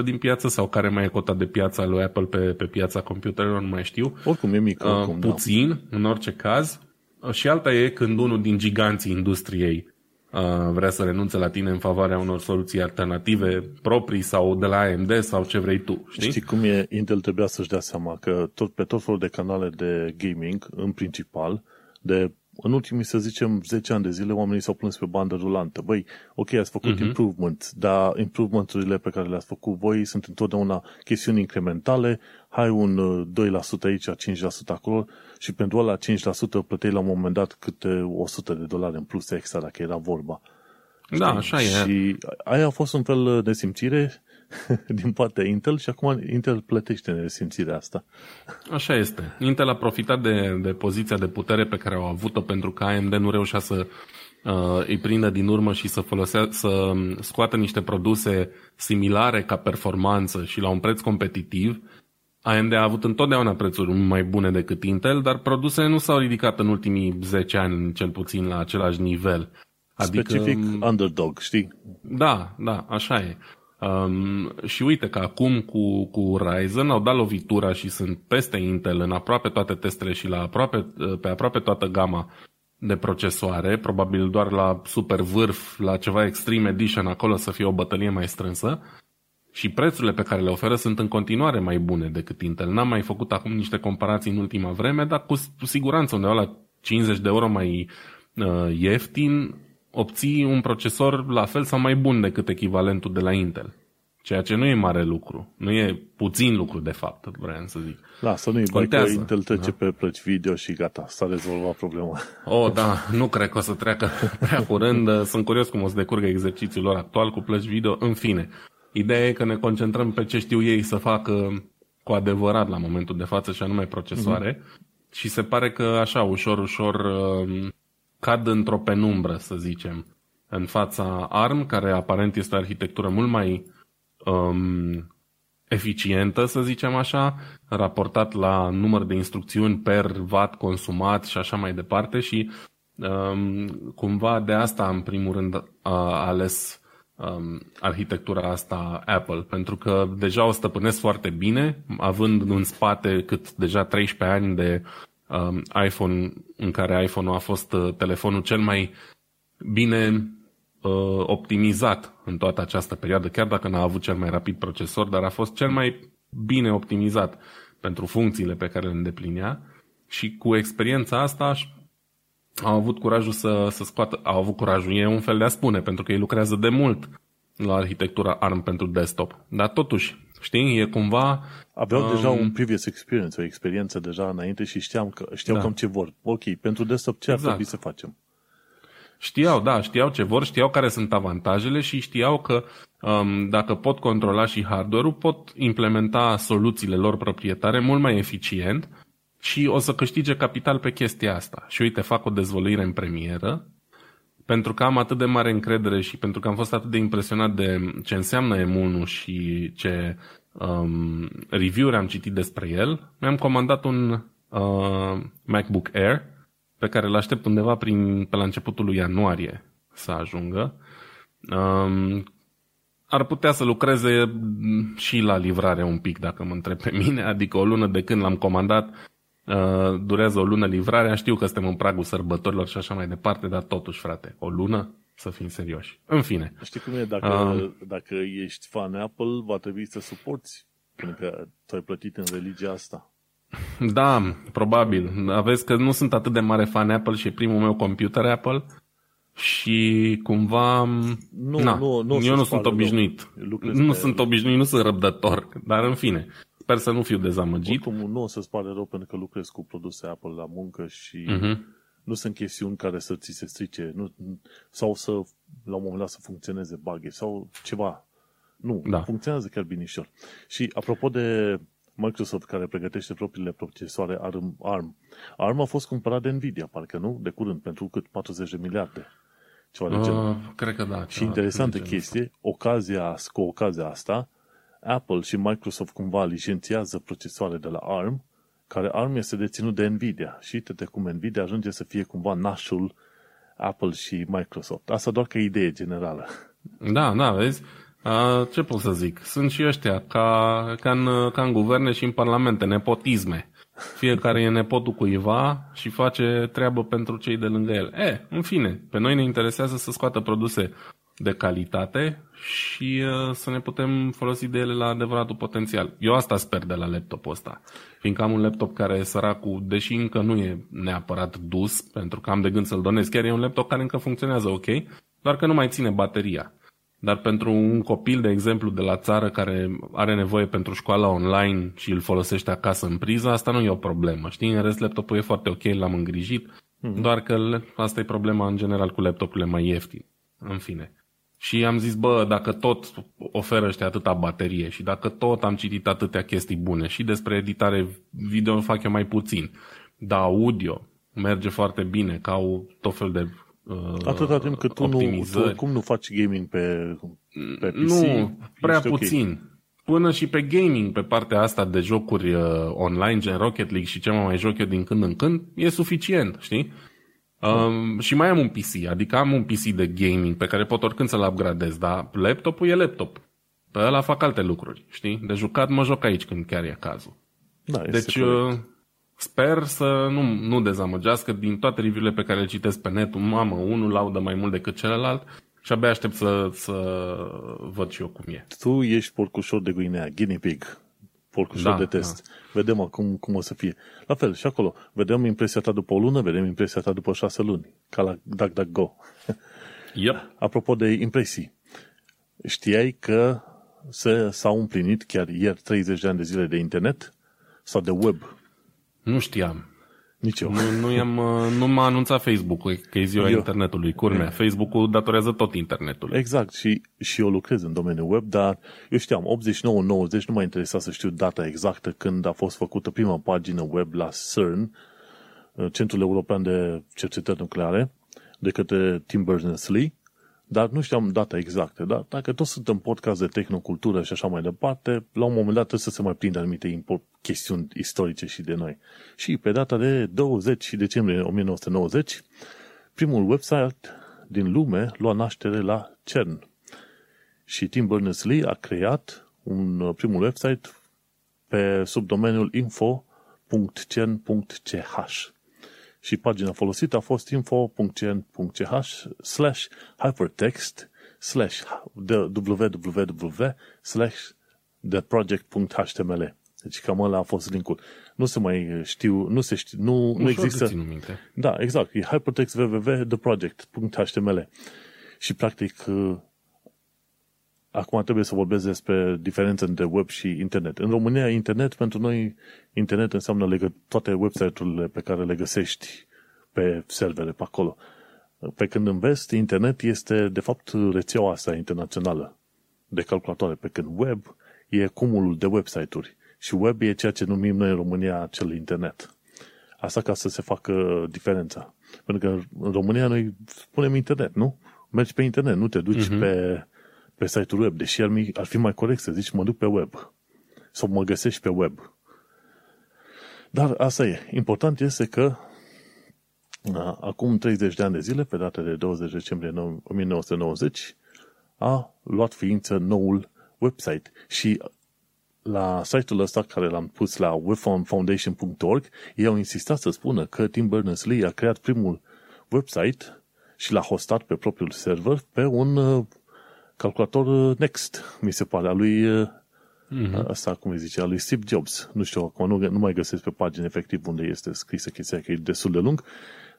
10% din piață sau care mai e cota de piață lui Apple pe, pe piața computerelor, nu mai știu. Oricum e mic, uh, oricum, uh, Puțin, da. în orice caz. Și alta e când unul din giganții industriei uh, vrea să renunțe la tine în favoarea unor soluții alternative proprii sau de la AMD sau ce vrei tu. Știi, știi cum e? Intel trebuia să-și dea seama că tot, pe tot felul de canale de gaming, în principal, de în ultimii, să zicem, 10 ani de zile, oamenii s-au plâns pe bandă rulantă. Băi, ok, ați făcut uh-huh. improvement, dar improvement-urile pe care le-ați făcut voi sunt întotdeauna chestiuni incrementale, hai un 2% uh, aici, 5% acolo și pentru ăla 5% plăteai la un moment dat câte 100 de dolari în plus extra dacă era vorba. Da, Știi? așa e. Și aia a fost un fel de simțire (laughs) din partea Intel și acum Intel plătește nesimțirea asta. Așa este. Intel a profitat de, de poziția de putere pe care au avut-o pentru că AMD nu reușea să uh, îi prindă din urmă și să folosea, să scoată niște produse similare ca performanță și la un preț competitiv. AMD a avut întotdeauna prețuri mai bune decât Intel, dar produsele nu s-au ridicat în ultimii 10 ani, cel puțin, la același nivel. Adică, Specific underdog, știi? Da, da, așa e. Um, și uite că acum cu, cu Ryzen au dat lovitura și sunt peste Intel în aproape toate testele și la aproape, pe aproape toată gama de procesoare, probabil doar la super vârf, la ceva Extreme Edition, acolo să fie o bătălie mai strânsă. Și prețurile pe care le oferă sunt în continuare mai bune decât Intel. N-am mai făcut acum niște comparații în ultima vreme, dar cu, cu siguranță undeva la 50 de euro mai uh, ieftin obții un procesor la fel sau mai bun decât echivalentul de la Intel. Ceea ce nu e mare lucru. Nu e puțin lucru, de fapt, vreau să zic. Lasă, nu-i bai că Intel trece da? pe plăci video și gata, s-a rezolvat problema. Oh, da, nu cred că o să treacă prea curând. Sunt curios cum o să decurgă exercițiul lor actual cu plăci video. În fine, ideea e că ne concentrăm pe ce știu ei să facă cu adevărat la momentul de față și anume procesoare. Mm-hmm. Și se pare că așa, ușor, ușor um, cad într-o penumbră, să zicem, în fața ARM, care aparent este o arhitectură mult mai um, eficientă, să zicem așa, raportat la număr de instrucțiuni per watt consumat și așa mai departe și um, cumva de asta în primul rând a ales um, arhitectura asta Apple, pentru că deja o stăpânesc foarte bine, având în spate cât deja 13 ani de um, iPhone, în care iPhone-ul a fost uh, telefonul cel mai bine uh, optimizat în toată această perioadă, chiar dacă n-a avut cel mai rapid procesor, dar a fost cel mai bine optimizat pentru funcțiile pe care le îndeplinea. Și cu experiența asta au avut curajul să, să scoată, au avut curajul, e un fel de a spune, pentru că ei lucrează de mult la arhitectura ARM pentru desktop. Dar totuși, știi, e cumva... Aveau um, deja un previous experience, o experiență deja înainte și știam că, știau da. cam ce vor. Ok, pentru desktop ce exact. ar trebui să facem? Știau, da, știau ce vor, știau care sunt avantajele și știau că um, dacă pot controla și hardware-ul, pot implementa soluțiile lor proprietare mult mai eficient și o să câștige capital pe chestia asta. Și uite, fac o dezvăluire în premieră, pentru că am atât de mare încredere și pentru că am fost atât de impresionat de ce înseamnă M1 și ce um, review-uri am citit despre el, mi-am comandat un uh, MacBook Air pe care îl aștept undeva prin, pe la începutul lui ianuarie să ajungă. Um, ar putea să lucreze și la livrare un pic, dacă mă întreb pe mine, (laughs) adică o lună de când l-am comandat, uh, durează o lună livrarea, știu că suntem în pragul sărbătorilor și așa mai departe, dar totuși, frate, o lună? Să fim serioși. În fine. Știi cum e? Dacă, uh, dacă ești fan Apple, va trebui să suporți, pentru că tu ai plătit în religia asta. Da, probabil. Aveți că nu sunt atât de mare fan Apple și e primul meu computer Apple și cumva... Nu, na, nu, nu eu nu sunt obișnuit. Nu sunt obișnuit, nu sunt răbdător, dar în fine. Sper să nu fiu dezamăgit. Oricum, nu o să-ți pare rău pentru că lucrez cu produse Apple la muncă și uh-huh. nu sunt chestiuni care să ți se strice nu, sau să, la un moment dat, să funcționeze buggy sau ceva. Nu, da. funcționează chiar binișor. Și apropo de Microsoft care pregătește propriile procesoare ARM. ARM, ARM a fost cumpărat de Nvidia, parcă nu? De curând, pentru cât? 40 de miliarde. Ceva de genul. Uh, cred că da. Și interesantă chestie, ocazia, cu ocazia asta, Apple și Microsoft cumva licențiază procesoare de la ARM, care ARM este deținut de Nvidia. Și uite cum Nvidia ajunge să fie cumva nașul Apple și Microsoft. Asta doar ca idee generală. Da, da, vezi? A, ce pot să zic? Sunt și ăștia, ca, ca, în, ca în guverne și în parlamente, nepotisme. Fiecare e nepotul cuiva și face treabă pentru cei de lângă el. E, în fine, pe noi ne interesează să scoată produse de calitate și uh, să ne putem folosi de ele la adevăratul potențial. Eu asta sper de la laptopul ăsta. Fiindcă am un laptop care e săracul, deși încă nu e neapărat dus, pentru că am de gând să-l donez, chiar e un laptop care încă funcționează ok, doar că nu mai ține bateria. Dar pentru un copil, de exemplu, de la țară care are nevoie pentru școala online și îl folosește acasă în priză, asta nu e o problemă. Știi, în rest laptopul e foarte ok, l-am îngrijit, mm-hmm. doar că asta e problema în general cu laptopurile mai ieftine. În fine. Și am zis, bă, dacă tot oferă ăștia atâta baterie și dacă tot am citit atâtea chestii bune și despre editare video fac eu mai puțin, dar audio merge foarte bine, că au tot fel de uh, Atâta timp cât tu, nu, tu cum nu faci gaming pe, pe PC. Nu, prea puțin. Okay. Până și pe gaming, pe partea asta de jocuri uh, online, gen Rocket League și ce mă mai joc eu din când în când, e suficient, știi? Um, și mai am un PC, adică am un PC de gaming pe care pot oricând să-l upgradez, dar laptopul e laptop. Pe ăla fac alte lucruri, știi? De jucat mă joc aici când chiar e cazul. Da, deci, uh, Sper să nu, nu dezamăgească din toate review-urile pe care le citesc pe net. Mamă, unul laudă mai mult decât celălalt și abia aștept să, să văd și eu cum e. Tu ești porcușor de Guinea, guinea pig, porcușor da, de test. Da. Vedem acum cum o să fie. La fel, și acolo, vedem impresia ta după o lună, vedem impresia ta după șase luni, ca la DuckDuckGo. (laughs) Yep. Apropo de impresii, știai că se, s-au împlinit chiar ieri 30 de ani de zile de internet sau de web nu știam. Nici eu. Nu, nu, i-am, uh, nu m-a anunțat Facebook-ul că e ziua eu. internetului, curmea. Facebook-ul datorează tot internetul. Exact, și, și eu lucrez în domeniul web, dar eu știam, 89-90 nu m-a interesat să știu data exactă când a fost făcută prima pagină web la CERN, uh, Centrul European de Cercetări Nucleare, de către Tim Berners-Lee, dar nu știam data exactă. Dar dacă tot suntem podcast de tehnocultură și așa mai departe, la un moment dat trebuie să se mai prindă anumite chestiuni istorice și de noi. Și pe data de 20 decembrie 1990, primul website din lume lua naștere la CERN. Și Tim Berners-Lee a creat un primul website pe subdomeniul info.cern.ch și pagina folosită a fost info.cn.ch slash hypertext slash www slash theproject.html Deci cam ăla a fost linkul. Nu se mai știu, nu se știu, nu, nu există. minte. Da, exact. E hypertext www.theproject.html Și practic Acum trebuie să vorbesc despre diferența între web și internet. În România, internet, pentru noi, internet înseamnă legă, toate website-urile pe care le găsești pe servere pe acolo. Pe când în vest, internet este, de fapt, rețeaua asta internațională de calculatoare, pe când web e cumulul de website-uri. Și web e ceea ce numim noi în România cel internet. Asta ca să se facă diferența. Pentru că în România noi spunem internet, nu? Mergi pe internet, nu te duci uh-huh. pe pe site-ul web, deși ar, ar fi mai corect să zici mă duc pe web sau mă găsești pe web. Dar asta e. Important este că acum 30 de ani de zile, pe data de 20 decembrie 1990, a luat ființă noul website și la site-ul ăsta care l-am pus la webfoundation.org, ei au insistat să spună că Tim Berners-Lee a creat primul website și l-a hostat pe propriul server pe un calculator uh, Next, mi se pare, a lui mm-hmm. asta, cum îi zice, a lui Steve Jobs. Nu știu, acum nu, nu mai găsesc pe pagină efectiv unde este scrisă chestia, că e destul de lung,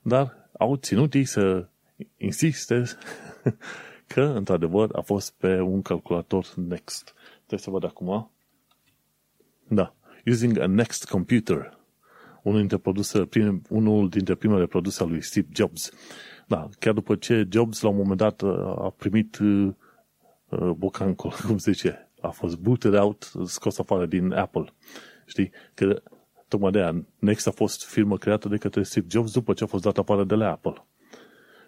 dar au ținut ei să insiste (laughs) că, într-adevăr, a fost pe un calculator Next. Trebuie să văd acum. Da. Using a Next Computer. Unul dintre, produse, prim, unul dintre primele produse al lui Steve Jobs. Da, chiar după ce Jobs la un moment dat a primit Uh, bocancul, (laughs) cum se zice, a fost booted out, scos afară din Apple. Știi? Că tocmai de aia Next a fost firmă creată de către Steve Jobs după ce a fost dat afară de la Apple.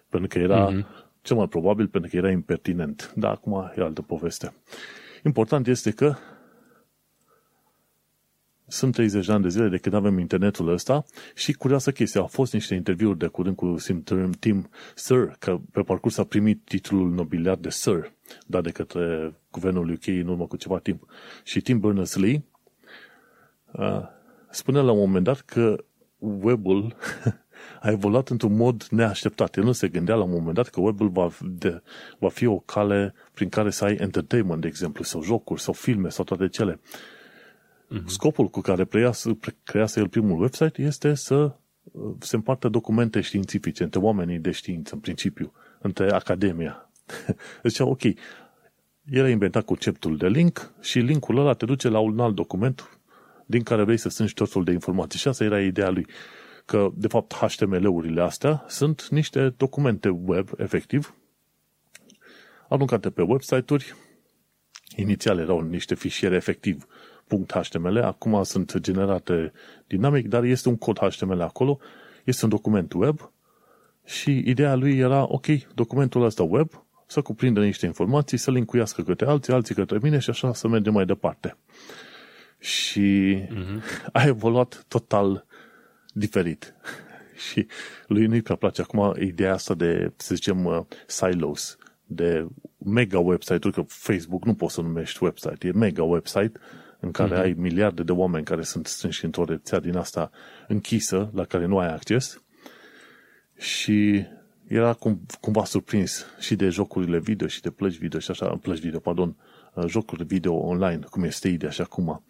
Pentru că era, mm-hmm. cel mai probabil, pentru că era impertinent. Dar acum e altă poveste. Important este că sunt 30 de ani de zile de când avem internetul ăsta și curioasă chestia, au fost niște interviuri de curând cu Tim Sir, că pe parcurs a primit titlul nobiliar de Sir, dat de către guvernul UK în urmă cu ceva timp. Și Tim Berners-Lee uh, spune la un moment dat că webul (laughs) a evoluat într-un mod neașteptat. El nu se gândea la un moment dat că webul va, de, va fi o cale prin care să ai entertainment, de exemplu, sau jocuri, sau filme, sau toate cele. Uh-huh. Scopul cu care preiasă, crease el primul website este să uh, se împartă documente științifice între oamenii de știință, în principiu, între academia. (laughs) Deci, ok, el a inventat conceptul de link și linkul ăla te duce la un alt document din care vrei să strângi tot de informații. Și asta era ideea lui. Că, de fapt, HTML-urile astea sunt niște documente web, efectiv, aruncate pe website-uri. Inițial erau niște fișiere efectiv .html, acum sunt generate dinamic, dar este un cod HTML acolo, este un document web și ideea lui era, ok, documentul ăsta web să cuprindă niște informații, să linkuiască către alții, alții către mine și așa să mergem mai departe. Și uh-huh. a evoluat total diferit. și lui nu-i prea place acum ideea asta de, să zicem, uh, silos, de mega website-uri, că Facebook nu poți să numești website, e mega website în care uh-huh. ai miliarde de oameni care sunt strânși într-o rețea din asta închisă, la care nu ai acces. Și era cum, cumva surprins și de jocurile video și de plăci video și așa, plăci video, pardon, uh, jocuri video online, cum este ideea și acum.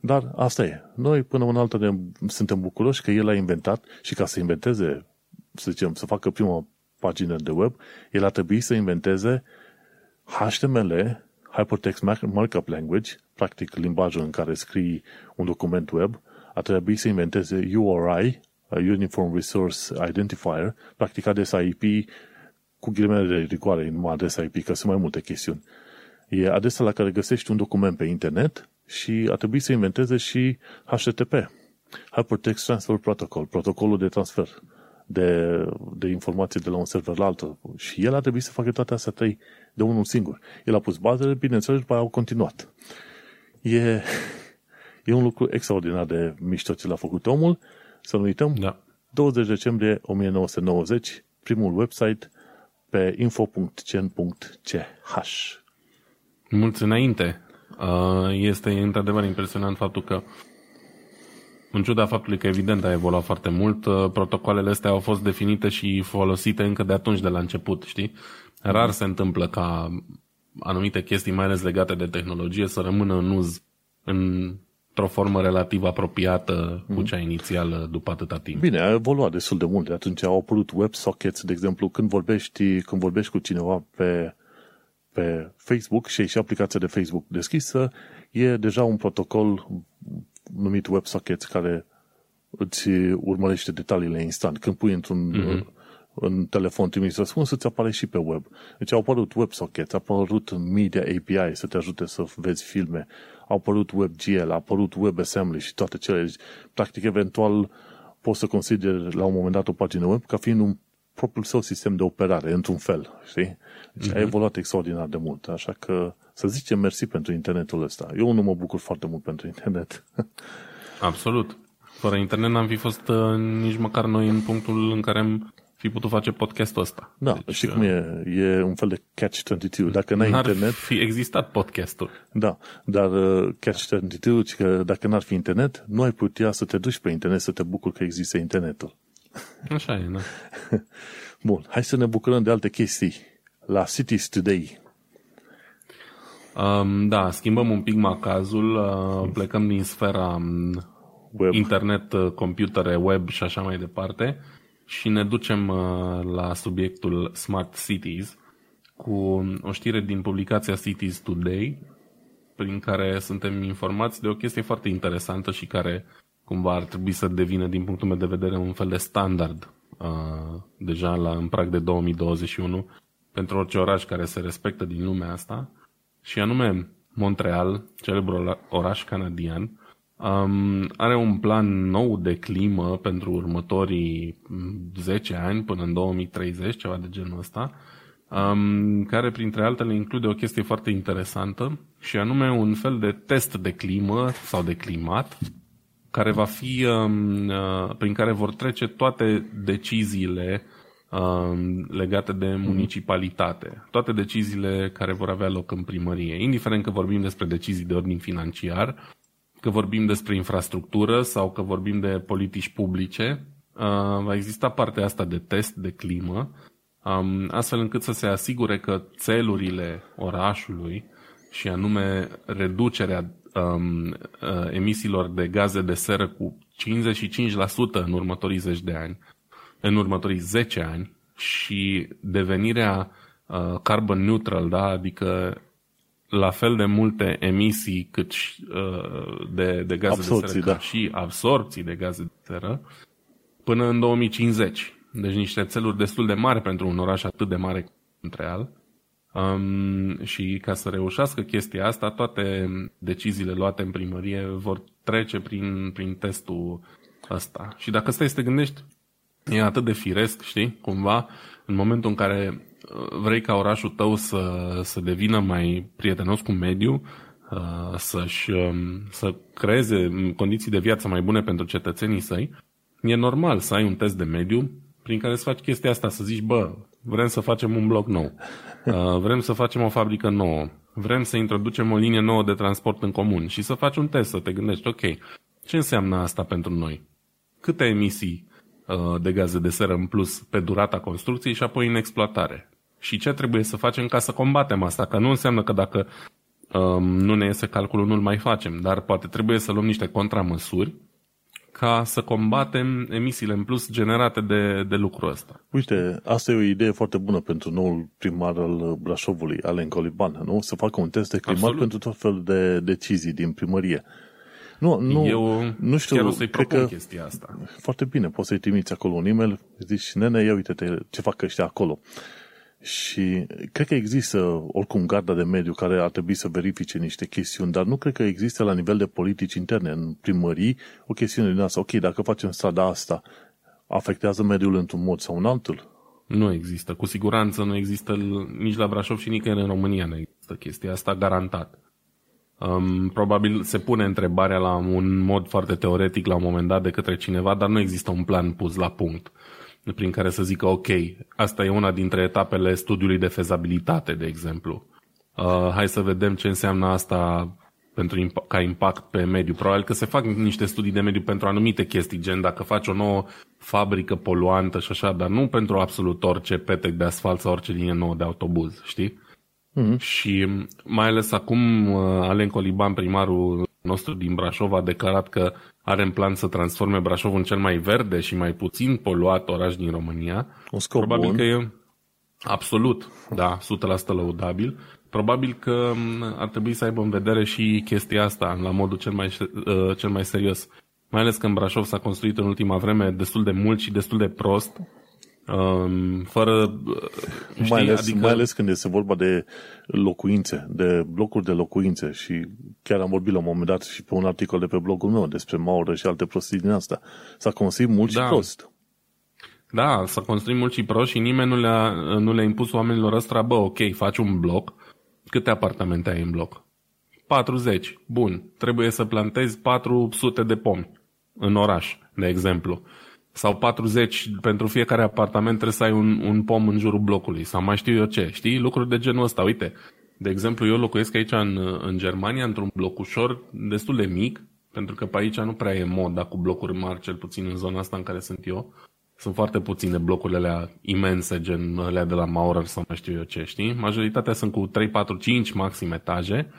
Dar asta e. Noi până în altă ne, suntem bucuroși că el a inventat și ca să inventeze, să zicem, să facă prima pagină de web, el a trebuit să inventeze HTML, Hypertext Markup Language, practic limbajul în care scrii un document web, a trebuit să inventeze URI, Uniform Resource Identifier, practic adresa IP cu ghilimele de rigoare, nu adresa IP, că sunt mai multe chestiuni. E adresa la care găsești un document pe internet și a trebuit să inventeze și HTTP, Hypertext Transfer Protocol, protocolul de transfer de, de informație de la un server la altul. Și el a trebuit să facă toate astea trei de unul singur. El a pus bazele, bineînțeles, după au continuat. E, e un lucru extraordinar de mișto ce l-a făcut omul. Să nu uităm, Da. 20 decembrie 1990, primul website pe info.cen.ch. Mulți înainte. Uh, Este într-adevăr impresionant faptul că în ciuda faptului că evident a evoluat foarte mult, uh, protocoalele astea au fost definite și folosite încă de atunci, de la început, știi? Rar se întâmplă ca anumite chestii, mai ales legate de tehnologie, să rămână în uz într-o formă relativ apropiată cu cea inițială după atâta timp. Bine, a evoluat destul de mult. Atunci au apărut WebSockets, de exemplu, când vorbești, când vorbești cu cineva pe, pe Facebook și ai și aplicația de Facebook deschisă, e deja un protocol numit WebSockets care îți urmărește detaliile instant. Când pui într-un mm-hmm. În telefon trimis răspuns, îți apare și pe web. Deci au apărut WebSockets, a apărut Media API să te ajute să vezi filme, au apărut WebGL, a apărut WebAssembly și toate cele. Deci, practic, eventual, poți să consideri la un moment dat o pagină web ca fiind un propriul său sistem de operare, într-un fel, știi? Deci mm-hmm. a evoluat extraordinar de mult, așa că să zicem mersi pentru internetul ăsta. Eu nu mă bucur foarte mult pentru internet. Absolut. Fără internet n-am fi fost uh, nici măcar noi în punctul în care am fi putut face podcastul ăsta. Da, deci, știi cum e? E un fel de catch-22. Dacă n-ai N-ar internet... fi existat podcastul. Da, dar uh, catch-22, ci că dacă n-ar fi internet, nu ai putea să te duci pe internet să te bucuri că există internetul. Așa e, da. (laughs) Bun, hai să ne bucurăm de alte chestii. La Cities Today. Um, da, schimbăm un pic macazul, uh, plecăm din sfera um, Web. internet, uh, computere, web și așa mai departe și ne ducem uh, la subiectul Smart Cities cu o știre din publicația Cities Today prin care suntem informați de o chestie foarte interesantă și care cumva ar trebui să devină din punctul meu de vedere un fel de standard uh, deja la, în prag de 2021 pentru orice oraș care se respectă din lumea asta. Și anume Montreal, celebrul oraș canadian, um, are un plan nou de climă pentru următorii 10 ani până în 2030, ceva de genul ăsta, um, care printre altele include o chestie foarte interesantă și anume un fel de test de climă sau de climat care va fi um, uh, prin care vor trece toate deciziile um, legate de municipalitate. Toate deciziile care vor avea loc în primărie, indiferent că vorbim despre decizii de ordin financiar, că vorbim despre infrastructură sau că vorbim de politici publice, uh, va exista partea asta de test de climă, um, astfel încât să se asigure că țelurile orașului și anume reducerea um, uh, emisiilor de gaze de seră cu 55% în următorii 10 de ani, în următorii 10 ani și devenirea uh, carbon neutral, da? adică la fel de multe emisii cât și, uh, de, de gaze Absorpții, de seră, da. ca și absorpții de gaze de seră, până în 2050. Deci niște țeluri destul de mari pentru un oraș atât de mare ca Montreal. Um, și ca să reușească chestia asta, toate deciziile luate în primărie vor trece prin, prin testul ăsta. Și dacă stai să te gândești, e atât de firesc, știi, cumva, în momentul în care uh, vrei ca orașul tău să, să devină mai prietenos cu mediul, uh, să-și, um, să creeze condiții de viață mai bune pentru cetățenii săi, e normal să ai un test de mediu prin care să faci chestia asta, să zici, bă, vrem să facem un bloc nou, uh, vrem să facem o fabrică nouă, vrem să introducem o linie nouă de transport în comun și să faci un test, să te gândești, ok, ce înseamnă asta pentru noi? Câte emisii uh, de gaze de seră în plus pe durata construcției și apoi în exploatare? Și ce trebuie să facem ca să combatem asta? Că nu înseamnă că dacă um, nu ne iese calculul, nu-l mai facem, dar poate trebuie să luăm niște contramăsuri ca să combatem emisiile în plus generate de, de lucrul ăsta. Uite, asta e o idee foarte bună pentru noul primar al Brașovului, Alen Coliban, nu? Să facă un test de climat Absolut. pentru tot felul de decizii din primărie. Nu, nu, Eu nu știu, chiar o să-i cred propun că chestia asta. foarte bine, poți să-i trimiți acolo un e-mail, zici, nene, ia uite-te ce fac ăștia acolo. Și cred că există oricum garda de mediu care ar trebui să verifice niște chestiuni, dar nu cred că există la nivel de politici interne în primării o chestiune din asta. Ok, dacă facem strada asta, afectează mediul într-un mod sau în altul? Nu există. Cu siguranță nu există nici la Brașov și nicăieri în România nu există chestia asta, garantat. Um, probabil se pune întrebarea la un mod foarte teoretic la un moment dat de către cineva, dar nu există un plan pus la punct prin care să zică ok, asta e una dintre etapele studiului de fezabilitate, de exemplu. Uh, hai să vedem ce înseamnă asta pentru, ca impact pe mediu. Probabil că se fac niște studii de mediu pentru anumite chestii, gen dacă faci o nouă fabrică poluantă și așa, dar nu pentru absolut orice petec de asfalt sau orice linie nouă de autobuz, știi? Mm-hmm. Și mai ales acum uh, Alen Coliban, primarul nostru din Brașov, a declarat că are în plan să transforme Brașov în cel mai verde și mai puțin poluat oraș din România. Un scop Probabil bun. că e absolut, da, 100% lăudabil. Probabil că ar trebui să aibă în vedere și chestia asta la modul cel mai, uh, cel mai serios. Mai ales că în Brașov s-a construit în ultima vreme destul de mult și destul de prost, um, fără... Știi, mai, ales, adică... mai ales când este vorba de locuințe, de blocuri de locuințe și chiar am vorbit la un moment dat și pe un articol de pe blogul meu despre Maură și alte prostii din asta. S-a construit mult da. și prost. Da, s-a construit mult și prost și nimeni nu le-a, nu le-a impus oamenilor ăstora, bă, ok, faci un bloc, Câte apartamente ai în bloc? 40. Bun. Trebuie să plantezi 400 de pomi în oraș, de exemplu. Sau 40 pentru fiecare apartament trebuie să ai un, un pom în jurul blocului. Sau mai știu eu ce. Știi? Lucruri de genul ăsta. Uite, de exemplu, eu locuiesc aici în, în Germania, într-un bloc ușor, destul de mic, pentru că pe aici nu prea e moda cu blocuri mari, cel puțin în zona asta în care sunt eu. Sunt foarte puține blocurile alea imense, gen alea de la Maurer sau mai știu eu ce, știi? Majoritatea sunt cu 3, 4, 5 maxim etaje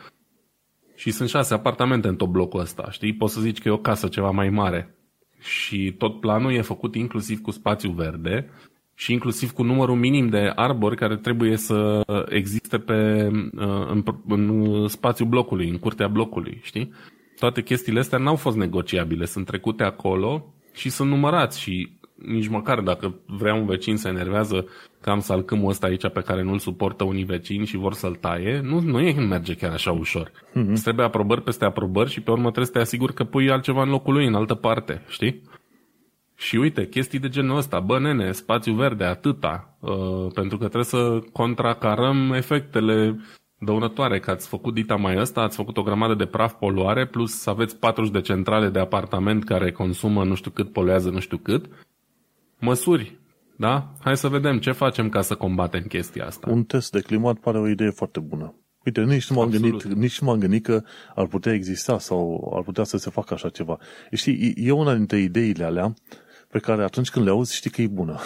și sunt 6 apartamente în tot blocul ăsta, știi? Poți să zici că e o casă ceva mai mare. Și tot planul e făcut inclusiv cu spațiu verde și inclusiv cu numărul minim de arbori care trebuie să existe pe, în, în spațiul blocului, în curtea blocului, știi? Toate chestiile astea n-au fost negociabile, sunt trecute acolo și sunt numărați și nici măcar dacă vrea un vecin să enervează că am salcâmul ăsta aici pe care nu-l suportă unii vecini și vor să-l taie, nu, nu e merge chiar așa ușor. Mm-hmm. Îți trebuie aprobări peste aprobări și pe urmă trebuie să te asiguri că pui altceva în locul lui, în altă parte, știi? Și uite, chestii de genul ăsta, bă nene, spațiu verde, atâta, uh, pentru că trebuie să contracarăm efectele dăunătoare, că ați făcut dita mai ăsta, ați făcut o grămadă de praf poluare, plus aveți 40 de centrale de apartament care consumă nu știu cât, poluează nu știu cât, măsuri. Da? Hai să vedem ce facem ca să combatem chestia asta. Un test de climat pare o idee foarte bună. Uite, nici nu m-am, gândit, nici nu m-am gândit că ar putea exista sau ar putea să se facă așa ceva. Știi, e una dintre ideile alea pe care atunci când le auzi știi că e bună.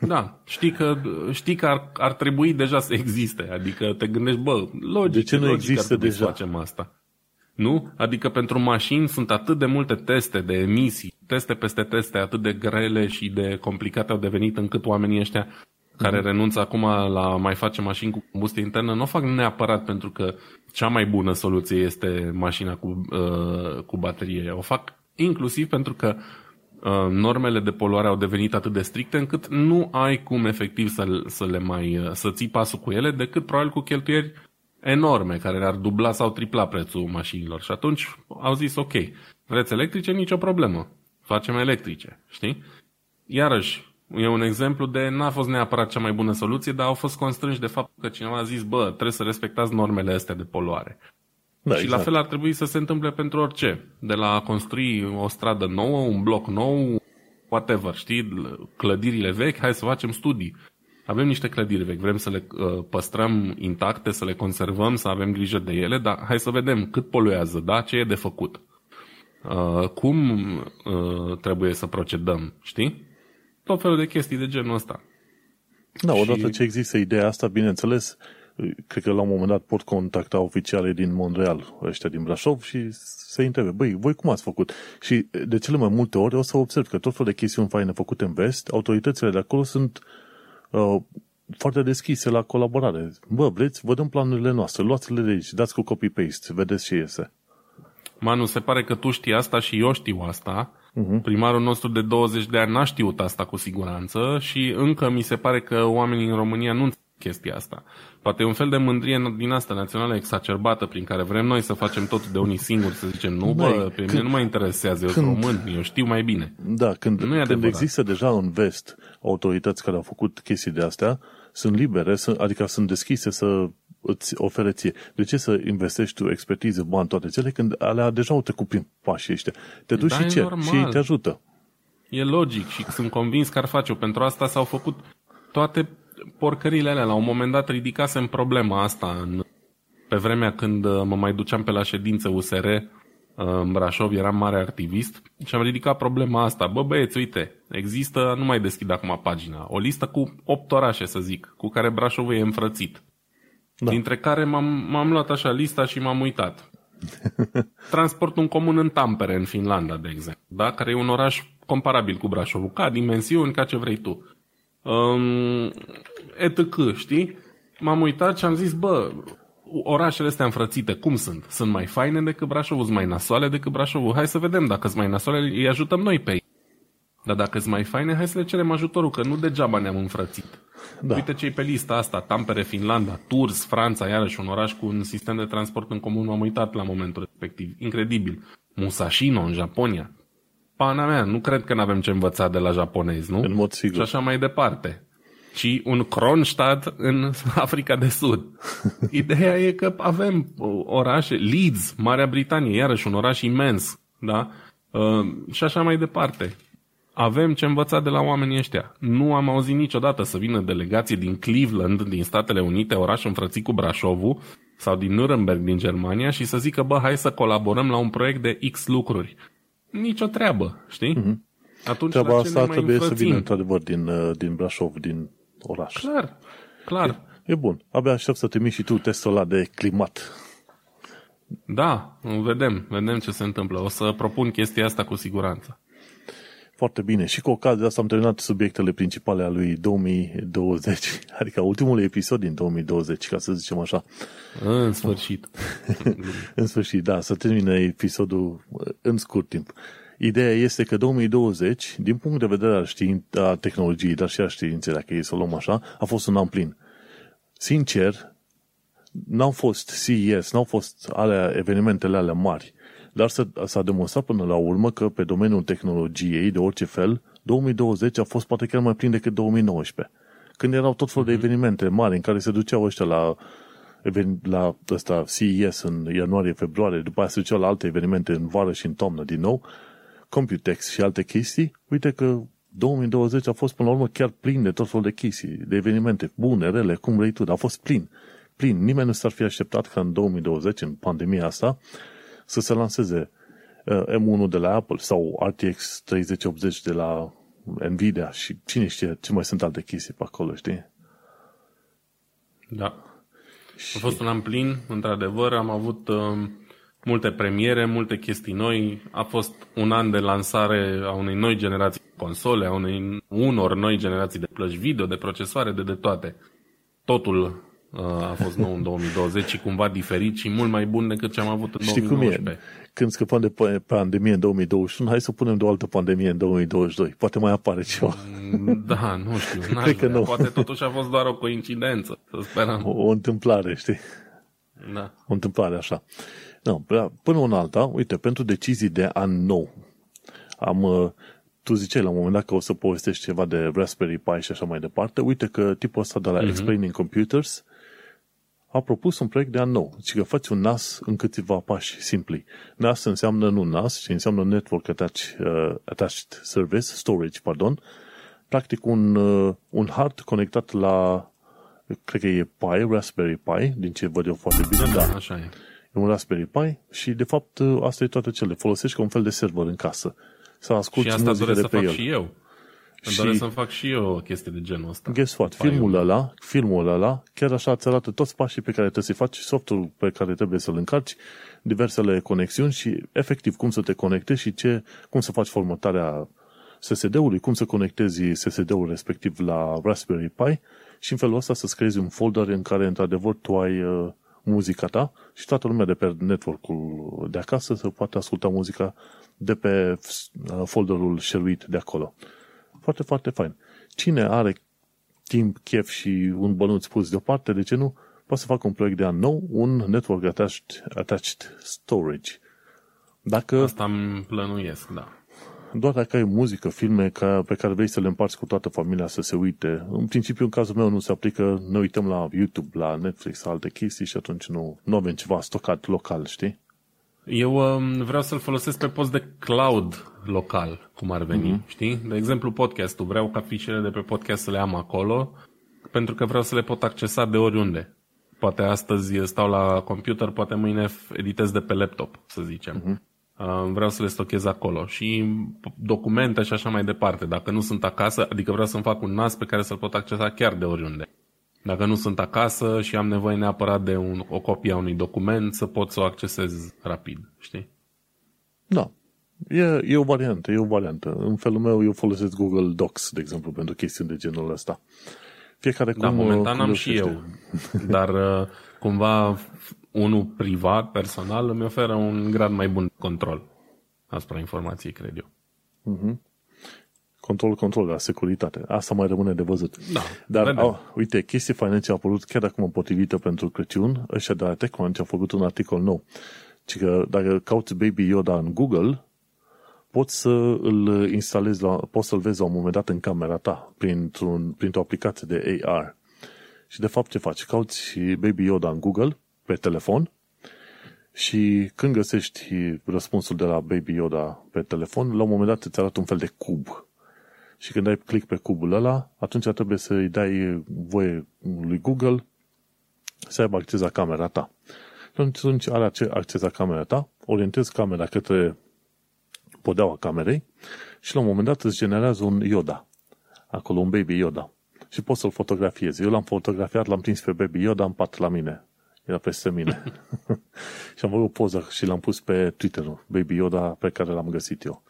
Da, știi că, știi că ar, ar trebui deja să existe. Adică te gândești, bă, logic, de ce nu există deja? să facem asta. Nu? Adică pentru mașini sunt atât de multe teste de emisii, teste peste teste atât de grele și de complicate au devenit încât oamenii ăștia care mm-hmm. renunță acum la mai face mașini cu combustie internă, nu o fac neapărat pentru că cea mai bună soluție este mașina cu, uh, cu baterie. O fac inclusiv pentru că uh, normele de poluare au devenit atât de stricte încât nu ai cum efectiv să, să le mai uh, să ții pasul cu ele decât probabil cu cheltuieri enorme care ar dubla sau tripla prețul mașinilor. Și atunci au zis, ok, vreți electrice? Nicio problemă. Facem electrice, știi? Iarăși, e un exemplu de n-a fost neapărat cea mai bună soluție, dar au fost constrânși de fapt că cineva a zis, bă, trebuie să respectați normele astea de poluare. Da, și exact. la fel ar trebui să se întâmple pentru orice. De la a construi o stradă nouă, un bloc nou, whatever, știi, clădirile vechi, hai să facem studii. Avem niște clădiri vechi, vrem să le uh, păstrăm intacte, să le conservăm, să avem grijă de ele, dar hai să vedem cât poluează, da? ce e de făcut. Uh, cum uh, trebuie să procedăm, știi? Tot felul de chestii de genul ăsta. Da, și... odată ce există ideea asta, bineînțeles, cred că la un moment dat pot contacta oficiale din Montreal, ăștia din Brașov și să întrebe, băi, voi cum ați făcut? Și de cele mai multe ori o să observ că tot felul de chestiuni faine făcute în vest, autoritățile de acolo sunt uh, foarte deschise la colaborare. Bă, vreți, vă dăm planurile noastre, luați-le de aici, dați cu copy-paste, vedeți ce iese. Manu, se pare că tu știi asta și eu știu asta. Uh-huh. Primarul nostru de 20 de ani n-a știut asta cu siguranță și încă mi se pare că oamenii în România nu chestia asta. Poate e un fel de mândrie din asta națională exacerbată prin care vrem noi să facem totul de unii singuri, să zicem, nu, bă, Mai, pe când, mine nu mă interesează, eu sunt român, eu știu mai bine. Da, când, nu când există deja în vest autorități care au făcut chestii de astea, sunt libere, sunt, adică sunt deschise să îți ofere ție. De ce să investești tu expertiză, bani, toate cele, când alea deja au trecut prin pașii ăștia? Te duci da, și ce? Și ei te ajută. E logic și sunt convins că ar face-o. Pentru asta s-au făcut toate porcările alea. La un moment dat ridicasem problema asta în, pe vremea când uh, mă mai duceam pe la ședință USR uh, în Brașov, eram mare activist și am ridicat problema asta. Bă băieți, uite, există, nu mai deschid acum pagina, o listă cu 8 orașe, să zic, cu care Brașovul e înfrățit. Da. Dintre care m-am, m-am luat așa lista și m-am uitat. (laughs) Transportul în comun în Tampere, în Finlanda, de exemplu, da? care e un oraș comparabil cu Brașovul, ca dimensiuni, ca ce vrei tu. Um, etc., știi? M-am uitat și am zis, bă, orașele astea înfrățite, cum sunt? Sunt mai faine decât Brașovul? Sunt mai nasoale decât Brașovul? Hai să vedem dacă sunt mai nasoale, îi ajutăm noi pe ei. Dar dacă sunt mai faine, hai să le cerem ajutorul, că nu degeaba ne-am înfrățit. Da. Uite ce pe lista asta, Tampere, Finlanda, Tours, Franța, iarăși un oraș cu un sistem de transport în comun, m-am uitat la momentul respectiv. Incredibil. Musashino în Japonia. Pana mea, nu cred că nu avem ce învăța de la japonezi, nu? În mod sigur. Și așa mai departe. Și un Kronstadt în (laughs) Africa de Sud. (laughs) Ideea e că avem orașe, Leeds, Marea Britanie, iarăși un oraș imens, da? Uh, și așa mai departe. Avem ce învăța de la oamenii ăștia. Nu am auzit niciodată să vină delegații din Cleveland, din Statele Unite, oraș înfrățit cu Brașovul, sau din Nuremberg, din Germania, și să zică, bă, hai să colaborăm la un proiect de X lucruri. Nici o treabă, știi? Mm-hmm. Atunci, Treaba asta trebuie înfrățim? să vină, într-adevăr, din, uh, din Brașov, din oraș. Clar, clar. E, e bun. Abia aștept să trimiți și tu testul ăla de climat. Da, vedem, vedem ce se întâmplă. O să propun chestia asta cu siguranță. Foarte bine. Și cu ocazia asta am terminat subiectele principale ale lui 2020, (laughs) adică ultimul episod din 2020, ca să zicem așa. În sfârșit. (laughs) în sfârșit, da, să termine episodul în scurt timp. Ideea este că 2020, din punct de vedere al, știin, a tehnologiei, dar și a științei, dacă e să o luăm așa, a fost un an plin. Sincer, n-au fost CES, n-au fost alea, evenimentele alea mari dar s-a demonstrat până la urmă că pe domeniul tehnologiei, de orice fel, 2020 a fost poate chiar mai plin decât 2019. Când erau tot felul de mhm. evenimente mari în care se duceau ăștia la la ăsta CES în ianuarie-februarie, după aceea se duceau la alte evenimente în vară și în toamnă din nou, Computex și alte chestii, uite că 2020 a fost până la urmă chiar plin de tot felul de chestii, de evenimente bune, rele, cum vrei tu, dar a fost plin. Plin. Nimeni nu s-ar fi așteptat ca în 2020, în pandemia asta, să se lanseze uh, M1 de la Apple sau RTX 3080 de la Nvidia și cine știe ce mai sunt alte chestii pe acolo, știi? Da. Și... A fost un an plin, într-adevăr, am avut uh, multe premiere, multe chestii noi, a fost un an de lansare a unei noi generații de console, a unei, unor noi generații de plăci video, de procesoare, de de toate. Totul a fost nou în 2020 și cumva diferit și mult mai bun decât ce am avut în Știi 2019. Cum e? Când scăpăm de pandemie în 2021, hai să punem de o altă pandemie în 2022. Poate mai apare ceva. Mm, da, nu știu. Cred că nu. Poate totuși a fost doar o coincidență, să sperăm. O, o întâmplare, știi? Da. O întâmplare așa. No, până în alta, uite, pentru decizii de an nou, am, uh, tu ziceai la un moment dat că o să povestești ceva de Raspberry Pi și așa mai departe. Uite că tipul ăsta de la uh-huh. Explaining Computers a propus un proiect de an nou. Și că faci un NAS în câțiva pași simpli. NAS înseamnă nu NAS, ci înseamnă Network Attached, uh, attached Service, Storage, pardon. Practic un, uh, un hard conectat la, cred că e Pi, Raspberry Pi, din ce văd eu foarte bine. Da, da. așa e. E un Raspberry Pi și, de fapt, uh, asta e toate cele. Folosești ca un fel de server în casă. Să asculti și asta muzică de să pe fac el. și eu. Îmi doresc să-mi fac și eu o chestie de genul ăsta. Guess what? Filmul ăla, filmul ăla, chiar așa îți arată toți pașii pe care trebuie să-i faci, softul pe care trebuie să-l încarci, diversele conexiuni și efectiv cum să te conectezi și ce, cum să faci formatarea SSD-ului, cum să conectezi SSD-ul respectiv la Raspberry Pi și în felul ăsta să-ți creezi un folder în care într-adevăr tu ai uh, muzica ta și toată lumea de pe network-ul de acasă să poate asculta muzica de pe uh, folderul șeruit de acolo. Foarte, foarte fain. Cine are timp, chef și un bănuț pus deoparte, de ce nu? Poți să fac un proiect de an nou, un Network Attached, attached Storage. Dacă, Asta îmi plănuiesc, da. Doar dacă ai muzică, filme ca, pe care vrei să le împarți cu toată familia să se uite. În principiu, în cazul meu, nu se aplică, ne uităm la YouTube, la Netflix, alte chestii și atunci nu, nu avem ceva stocat local, știi? Eu um, vreau să-l folosesc pe post de cloud local, cum ar veni, mm-hmm. știi? De exemplu, podcastul. Vreau ca fișele de pe podcast să le am acolo, pentru că vreau să le pot accesa de oriunde. Poate astăzi stau la computer, poate mâine editez de pe laptop, să zicem. Mm-hmm. Vreau să le stochez acolo și documente și așa mai departe. Dacă nu sunt acasă, adică vreau să-mi fac un NAS pe care să-l pot accesa chiar de oriunde. Dacă nu sunt acasă și am nevoie neapărat de un, o copie a unui document, să pot să o accesez rapid, știi? Da. E, e o variantă, e o variantă. În felul meu, eu folosesc Google Docs, de exemplu, pentru chestiuni de genul ăsta. Fiecare da, cum, momentan cum am și eu. Dar (laughs) uh, cumva unul privat, personal, îmi oferă un grad mai bun control asupra informației, cred eu. Uh-huh. Control, control, la securitate. Asta mai rămâne de văzut. Da, Dar, au, uite, chestii financiare a apărut chiar acum potrivită pentru Crăciun. Ăștia de la TechCrunch au făcut un articol nou. Ci că dacă cauți Baby Yoda în Google, poți să îl instalezi, la, poți să-l vezi la un moment dat în camera ta, printr-un, printr-o aplicație de AR. Și de fapt ce faci? Cauți Baby Yoda în Google, pe telefon, și când găsești răspunsul de la Baby Yoda pe telefon, la un moment dat îți arată un fel de cub. Și când ai click pe cubul ăla, atunci trebuie să-i dai voie lui Google să aibă acces la camera ta. Atunci are acces la camera ta, orientezi camera către podeaua camerei și la un moment dat îți generează un Yoda. Acolo un Baby Yoda. Și poți să-l fotografiezi. Eu l-am fotografiat, l-am prins pe Baby Yoda în pat la mine. Era peste mine. (laughs) și am făcut poză și l-am pus pe Twitter, Baby Yoda, pe care l-am găsit eu.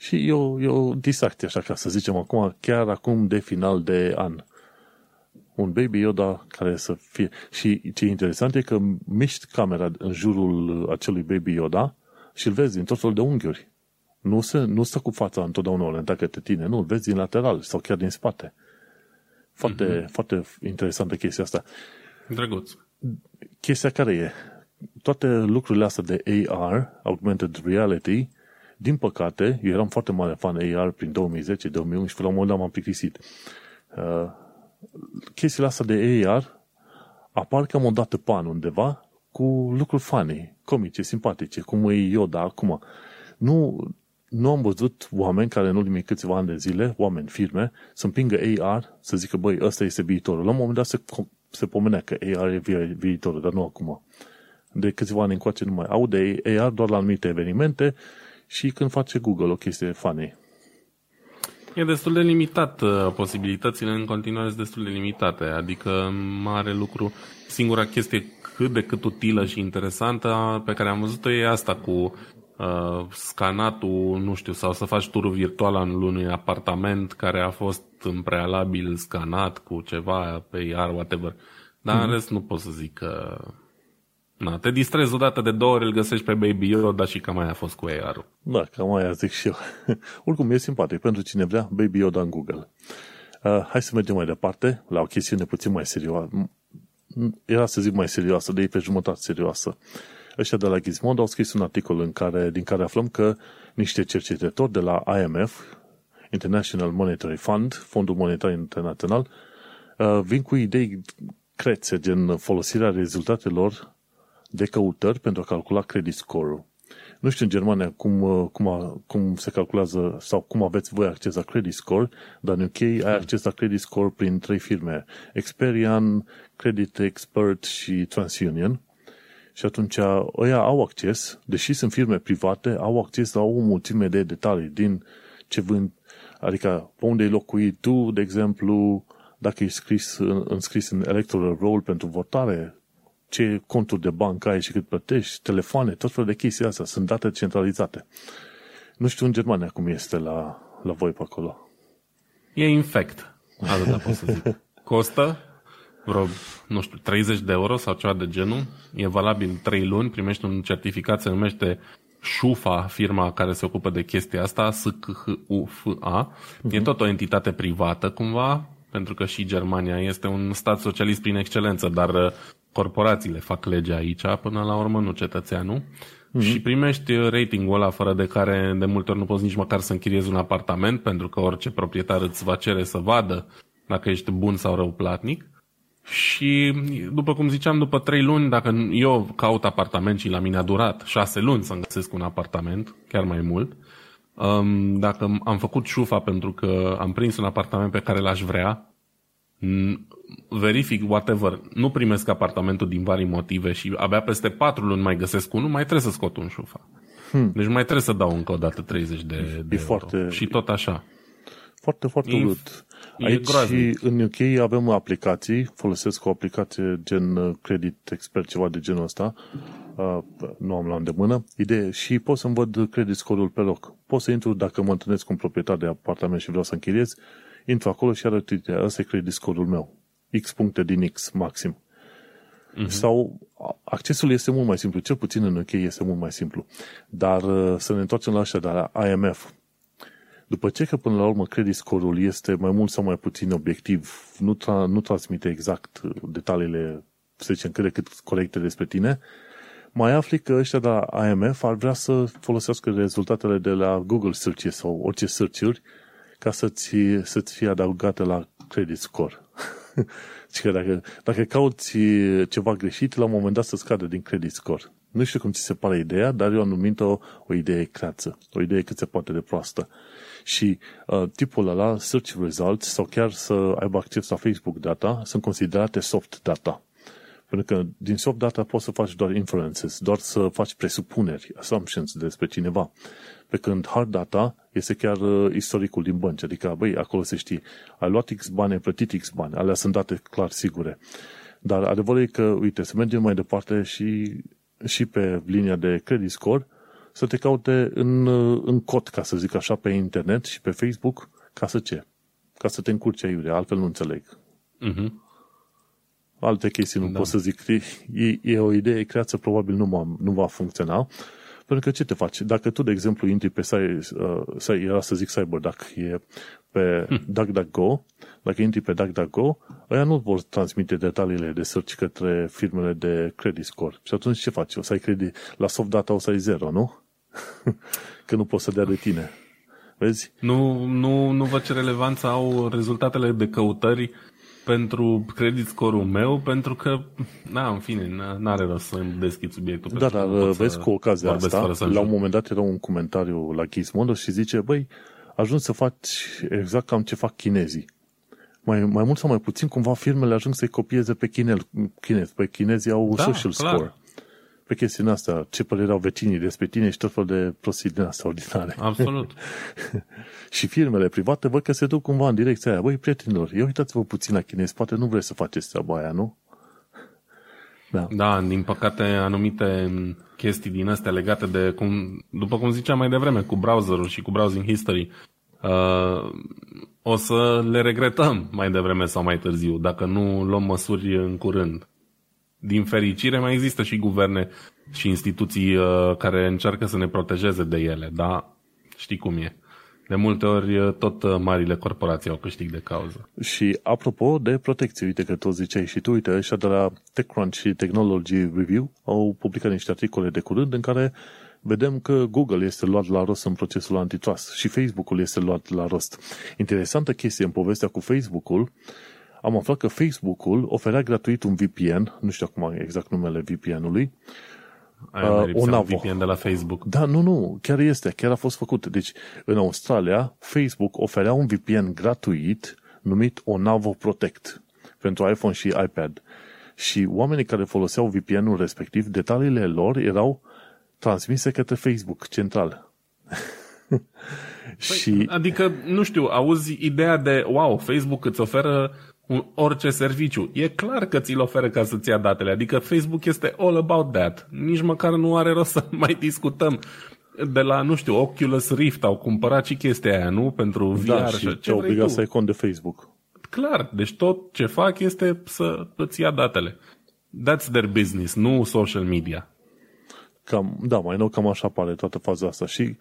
Și eu, eu distracție, așa ca să zicem acum, chiar acum de final de an. Un Baby Yoda care să fie... Și ce e interesant e că miști camera în jurul acelui Baby Yoda și îl vezi din tot felul de unghiuri. Nu, se, nu stă cu fața întotdeauna orientat către tine, nu, îl vezi din lateral sau chiar din spate. Foarte, mm-hmm. foarte interesantă chestia asta. Drăguț. Chestia care e? Toate lucrurile astea de AR, Augmented Reality, din păcate, eu eram foarte mare fan AR prin 2010-2011, la un moment dat m-am plictisit. Uh, chestiile astea de AR apar cam o dată pe an undeva cu lucruri funny, comice, simpatice, cum e Yoda acum. Nu, nu am văzut oameni care în ultimii câțiva ani de zile, oameni, firme, să împingă AR, să zică, băi, ăsta este viitorul. La un moment dat se, se pomenea că AR e viitorul, dar nu acum. De câțiva ani încoace nu mai au de AR doar la anumite evenimente și când face Google o chestie funny. E destul de limitat, uh, posibilitățile în continuare sunt destul de limitate, adică mare lucru, singura chestie cât de cât utilă și interesantă pe care am văzut-o e asta cu uh, scanatul, nu știu, sau să faci turul virtual în unui apartament care a fost în prealabil scanat cu ceva pe iar, whatever. Dar mm-hmm. în mhm. rest nu pot să zic că Na, te distrezi odată de două ori, îl găsești pe Baby Yoda și cam aia a fost cu AR-ul. Da, cam aia zic și eu. (laughs) Oricum, e simpatic pentru cine vrea Baby Yoda în Google. Uh, hai să mergem mai departe, la o chestiune puțin mai serioasă. Era să zic mai serioasă, de ei pe jumătate serioasă. Ăștia de la Gizmodo au scris un articol în care, din care aflăm că niște cercetători de la IMF, International Monetary Fund, Fondul Monetar Internațional, uh, vin cu idei crețe, gen folosirea rezultatelor de căutări pentru a calcula credit score-ul. Nu știu în Germania cum, uh, cum, a, cum se calculează sau cum aveți voi acces la credit score, dar în UK ai acces la credit score prin trei firme, Experian, Credit Expert și TransUnion. Și atunci ăia au acces, deși sunt firme private, au acces la o mulțime de detalii din ce vând, adică pe unde ai locuit tu, de exemplu, dacă e scris, înscris în electoral roll pentru votare, ce conturi de bancă ai și cât plătești, telefoane, tot felul de chestii astea. Sunt date centralizate. Nu știu în Germania cum este la, la voi pe acolo. E infect. Atâta pot să zic. Costă vreo, nu știu, 30 de euro sau ceva de genul. E valabil 3 luni, primești un certificat, se numește Șufa, firma care se ocupă de chestia asta, S-C-H-U-F-A. Uh-huh. E mhm. tot o entitate privată cumva, pentru că și Germania este un stat socialist prin excelență, dar uh, corporațiile fac legea aici, până la urmă nu cetățeanul. Mm-hmm. Și primești ratingul ăla fără de care de multe ori nu poți nici măcar să închiriezi un apartament, pentru că orice proprietar îți va cere să vadă dacă ești bun sau rău platnic. Și, după cum ziceam, după trei luni, dacă eu caut apartament și la mine a durat șase luni să-mi găsesc un apartament, chiar mai mult, um, dacă am făcut șufa pentru că am prins un apartament pe care l-aș vrea, verific, whatever, nu primesc apartamentul din vari motive și abia peste patru luni mai găsesc unul, mai trebuie să scot un șufa. Hmm. Deci mai trebuie să dau încă o dată 30 de, de e euro. Foarte, și tot așa. Foarte, foarte e, urât. Aici și în UK avem aplicații, folosesc o aplicație gen uh, Credit Expert, ceva de genul ăsta, uh, nu am la îndemână, idee, și pot să-mi văd credit score-ul pe loc. Pot să intru dacă mă întâlnesc cu un proprietar de apartament și vreau să închiriez, intru acolo și arăt, uite, ăsta e credit score-ul meu. X puncte din X maxim. Uh-huh. Sau accesul este mult mai simplu, cel puțin în UK este mult mai simplu. Dar uh, să ne întoarcem la așa de la IMF. După ce că până la urmă credit score-ul este mai mult sau mai puțin obiectiv, nu, tra- nu transmite exact uh, detaliile, să zicem, cât de cât corecte despre tine, mai afli că ăștia de la IMF ar vrea să folosească rezultatele de la Google Searches sau orice search ca să-ți, să-ți fie adăugate la credit score. (laughs) și că dacă, dacă cauți ceva greșit, la un moment dat să scade din credit score. Nu știu cum ți se pare ideea, dar eu am numit-o o idee creață, o idee cât se poate de proastă. Și uh, tipul ăla, search results, sau chiar să aibă acces la Facebook data, sunt considerate soft data. Pentru că din soft data poți să faci doar inferences, doar să faci presupuneri, assumptions despre cineva. Pe când hard data este chiar uh, istoricul din bănci, adică, băi, acolo se știe, ai luat X bani, ai plătit X bani, alea sunt date clar sigure. Dar adevărul e că, uite, să mergem mai departe și, și pe linia de credit score, să te caute în, uh, în cod, ca să zic așa, pe internet și pe Facebook, ca să ce? Ca să te încurci aiurea, altfel nu înțeleg. Uh-huh. Alte chestii nu da. pot să zic. E, e o idee creată, probabil nu, nu va funcționa, pentru că ce te faci? Dacă tu, de exemplu, intri pe site, uh, era să zic CyberDuck, e pe hm. DuckDuckGo, dacă intri pe DuckDuckGo, ăia nu vor transmite detaliile de search către firmele de credit score. Și atunci ce faci? O să ai credit, la soft data o să ai zero, nu? (laughs) că nu poți să dea de tine. Vezi? Nu, nu, nu văd ce relevanță au rezultatele de căutări pentru credit score-ul meu, pentru că, na, în fine, n-are rost să deschid subiectul. Da, dar vezi cu ocazia asta, la un moment dat era un comentariu la Gizmodo și zice, băi, ajung să faci exact cam ce fac chinezii. Mai, mai mult sau mai puțin, cumva firmele ajung să-i copieze pe chinezi. Chinezi. Pe chinezii au da, social clar. score pe chestiunea asta, ce părere au vecinii despre tine și tot fel de prostii din asta ordinare. Absolut. (laughs) și firmele private văd că se duc cumva în direcția aia. Băi, prietenilor, ia uitați-vă puțin la chinezi, poate nu vreți să faceți treaba aia, nu? Da. da, din păcate anumite chestii din astea legate de, cum, după cum ziceam mai devreme, cu browserul și cu browsing history, uh, o să le regretăm mai devreme sau mai târziu, dacă nu luăm măsuri în curând din fericire mai există și guverne și instituții uh, care încearcă să ne protejeze de ele, dar știi cum e. De multe ori uh, tot uh, marile corporații au câștig de cauză. Și apropo de protecție, uite că tot ziceai și tu, uite, ăștia de la TechCrunch și Technology Review au publicat niște articole de curând în care vedem că Google este luat la rost în procesul antitrust și Facebook-ul este luat la rost. Interesantă chestie în povestea cu Facebook-ul am aflat că Facebook-ul oferea gratuit un VPN, nu știu acum exact numele VPN-ului, uh, un VPN de la Facebook. Da, nu, nu, chiar este, chiar a fost făcut. Deci, în Australia, Facebook oferea un VPN gratuit numit Onavo Protect pentru iPhone și iPad. Și oamenii care foloseau VPN-ul respectiv, detaliile lor erau transmise către Facebook central. (laughs) Păi, și... Adică, nu știu, auzi ideea de, wow, Facebook îți oferă un, orice serviciu. E clar că ți-l oferă ca să-ți ia datele. Adică Facebook este all about that. Nici măcar nu are rost (laughs) să mai discutăm. De la, nu știu, Oculus Rift au cumpărat și chestia aia, nu? Pentru VR da, și ce obligat să ai cont de Facebook. Clar, deci tot ce fac este să îți ia datele. That's their business, nu social media. Cam, da, mai nou cam așa pare toată faza asta. Și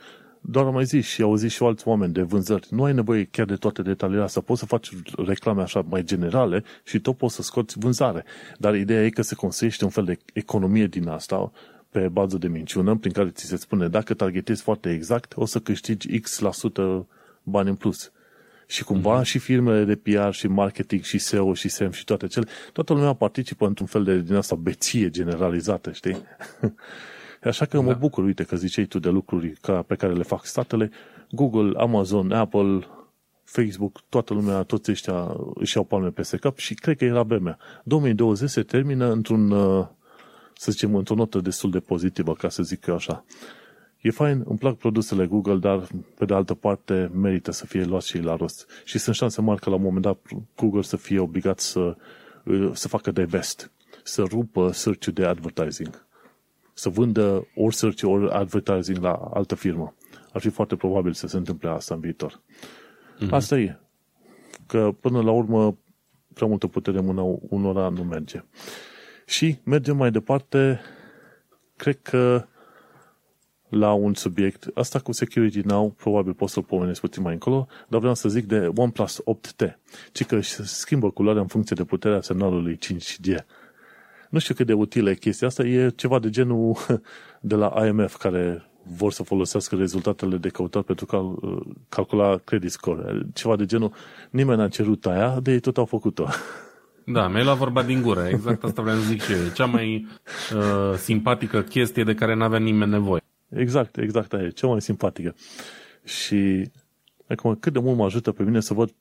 doar am mai zis și au zis și alți oameni de vânzări, nu ai nevoie chiar de toate detaliile astea, poți să faci reclame așa mai generale și tot poți să scoți vânzare. Dar ideea e că se construiește un fel de economie din asta pe bază de minciună, prin care ți se spune dacă targetezi foarte exact, o să câștigi X% la sută bani în plus. Și cumva mm-hmm. și firmele de PR și marketing și SEO și SEM și toate cele, toată lumea participă într-un fel de din asta beție generalizată, știi? (laughs) Așa că da. mă bucur, uite, că ziceai tu de lucruri ca, pe care le fac statele. Google, Amazon, Apple, Facebook, toată lumea, toți ăștia își iau palme peste cap și cred că era vremea. 2020 se termină într-un, uh, să zicem, într-o notă destul de pozitivă, ca să zic eu așa. E fain, îmi plac produsele Google, dar pe de altă parte merită să fie luat și la rost. Și sunt șanse mari că la un moment dat Google să fie obligat să, să facă de best, să rupă search de advertising, să vândă ori search ori advertising la altă firmă. Ar fi foarte probabil să se întâmple asta în viitor. Mm-hmm. Asta e. Că până la urmă prea multă putere mâna unora nu merge. Și mergem mai departe, cred că la un subiect. Asta cu Security Now, probabil pot să-l pomenesc puțin mai încolo, dar vreau să zic de OnePlus 8T, ci că schimbă culoarea în funcție de puterea semnalului 5G. Nu știu cât de utilă e chestia asta, e ceva de genul (laughs) de la IMF, care vor să folosească rezultatele de căutat pentru cal, calcula credit score. Ceva de genul, nimeni n-a cerut aia, de ei tot au făcut-o. (laughs) Da, mi-ai luat vorba din gură, exact asta vreau să zic și eu. Cea mai uh, simpatică chestie de care n-avea nimeni nevoie. Exact, exact aia e, cea mai simpatică. Și acum, cât de mult mă ajută pe mine să văd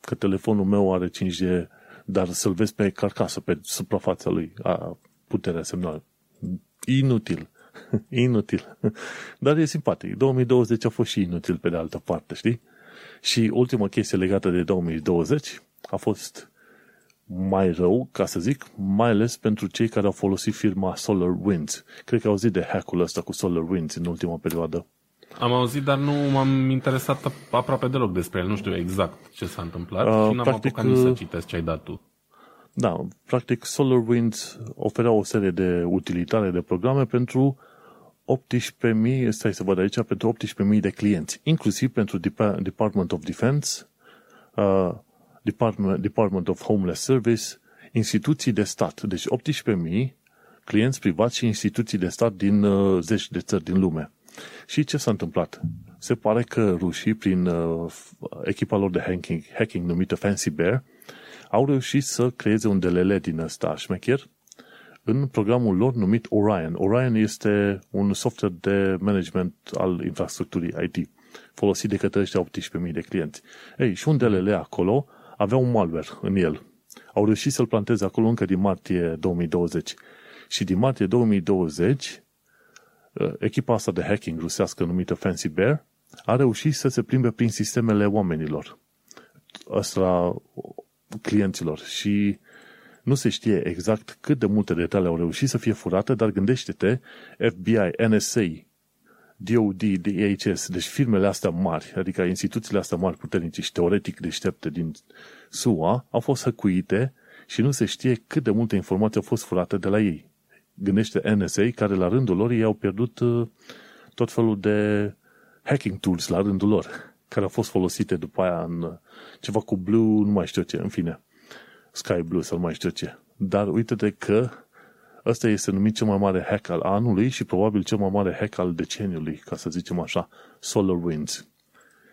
că telefonul meu are 5G, dar să-l vezi pe carcasă, pe suprafața lui, a puterea semnal. Inutil. (laughs) inutil. Dar e simpatic. 2020 a fost și inutil pe de altă parte, știi? Și ultima chestie legată de 2020 a fost mai rău, ca să zic, mai ales pentru cei care au folosit firma SolarWinds. Cred că au auzit de hack-ul ăsta cu SolarWinds în ultima perioadă. Am auzit, dar nu m-am interesat aproape deloc despre el. Nu știu exact ce s-a întâmplat uh, și n-am practic, apucat nici să uh, citesc ce ai dat tu. Da, practic SolarWinds oferea o serie de utilitare de programe pentru 18.000, stai să văd aici, pentru 18.000 de clienți, inclusiv pentru Department of Defense, uh, Department, Department of Homeless Service, instituții de stat. Deci 18.000 clienți privați și instituții de stat din uh, zeci de țări din lume. Și ce s-a întâmplat? Se pare că rușii, prin uh, echipa lor de hacking, hacking numită Fancy Bear, au reușit să creeze un DLL din ăsta șmecher în programul lor numit Orion. Orion este un software de management al infrastructurii IT folosit de către ăștia 18.000 de clienți. Ei, și un DLL acolo avea un malware în el. Au reușit să-l planteze acolo încă din martie 2020. Și din martie 2020, uh, echipa asta de hacking rusească numită Fancy Bear a reușit să se plimbe prin sistemele oamenilor, ăsta clienților și nu se știe exact cât de multe detalii au reușit să fie furate, dar gândește-te, FBI, NSA, DOD, DHS, deci firmele astea mari, adică instituțiile astea mari puternice și teoretic deștepte din SUA, au fost hăcuite și nu se știe cât de multe informații au fost furate de la ei. Gândește NSA, care la rândul lor ei au pierdut uh, tot felul de hacking tools la rândul lor, (laughs) care au fost folosite după aia în uh, ceva cu Blue, nu mai știu ce, în fine, Sky Blue sau nu mai știu ce. Dar uite-te că Ăsta este numit cel mai mare hack al anului și probabil cel mai mare hack al deceniului, ca să zicem așa, SolarWinds.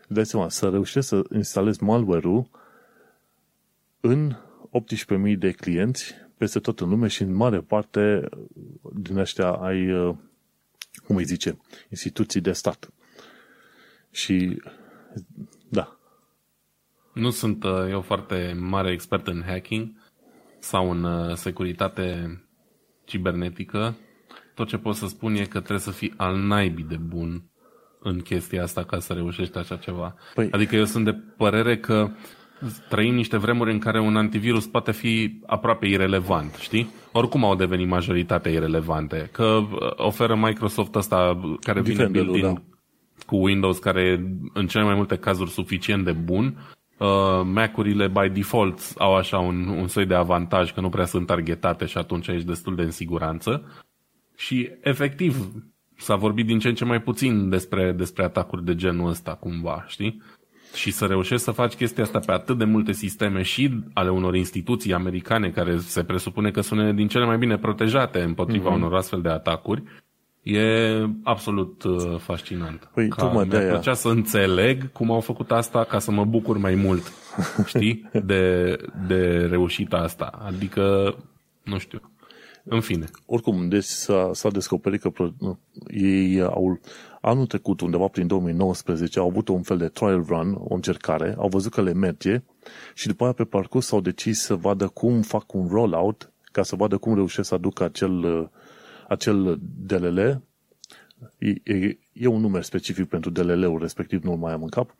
Dai seama, să reușești să instalezi malware-ul în 18.000 de clienți peste tot în lume și în mare parte din ăștia ai, uh, cum îi zice, instituții de stat. Și, da. Nu sunt uh, eu foarte mare expert în hacking sau în uh, securitate cibernetică, tot ce pot să spun e că trebuie să fii al naibii de bun în chestia asta ca să reușești așa ceva. Păi... Adică eu sunt de părere că trăim niște vremuri în care un antivirus poate fi aproape irelevant, știi? Oricum au devenit majoritatea irelevante. Că uh, oferă Microsoft asta care vine built da. cu Windows, care e în cele mai multe cazuri suficient de bun, uh, Mac-urile by default au așa un, un soi de avantaj că nu prea sunt targetate și atunci ești destul de în siguranță. Și efectiv, s-a vorbit din ce în ce mai puțin despre, despre atacuri de genul ăsta, cumva, știi? Și să reușești să faci chestia asta pe atât de multe sisteme și ale unor instituții americane care se presupune că sunt din cele mai bine protejate împotriva mm-hmm. unor astfel de atacuri, E absolut uh, fascinant. Păi, ca tocmai mi-ar plăcea să înțeleg cum au făcut asta ca să mă bucur mai mult, (laughs) știi, de, de reușita asta. Adică, nu știu, în fine. Oricum, deci s-a, s-a descoperit că ei au, anul trecut, undeva prin 2019, au avut un fel de trial run, o încercare, au văzut că le merge și după aia pe parcurs au decis să vadă cum fac un rollout ca să vadă cum reușesc să aducă acel uh, acel DLL, e, e un număr specific pentru DLL-ul respectiv, nu-l mai am în cap,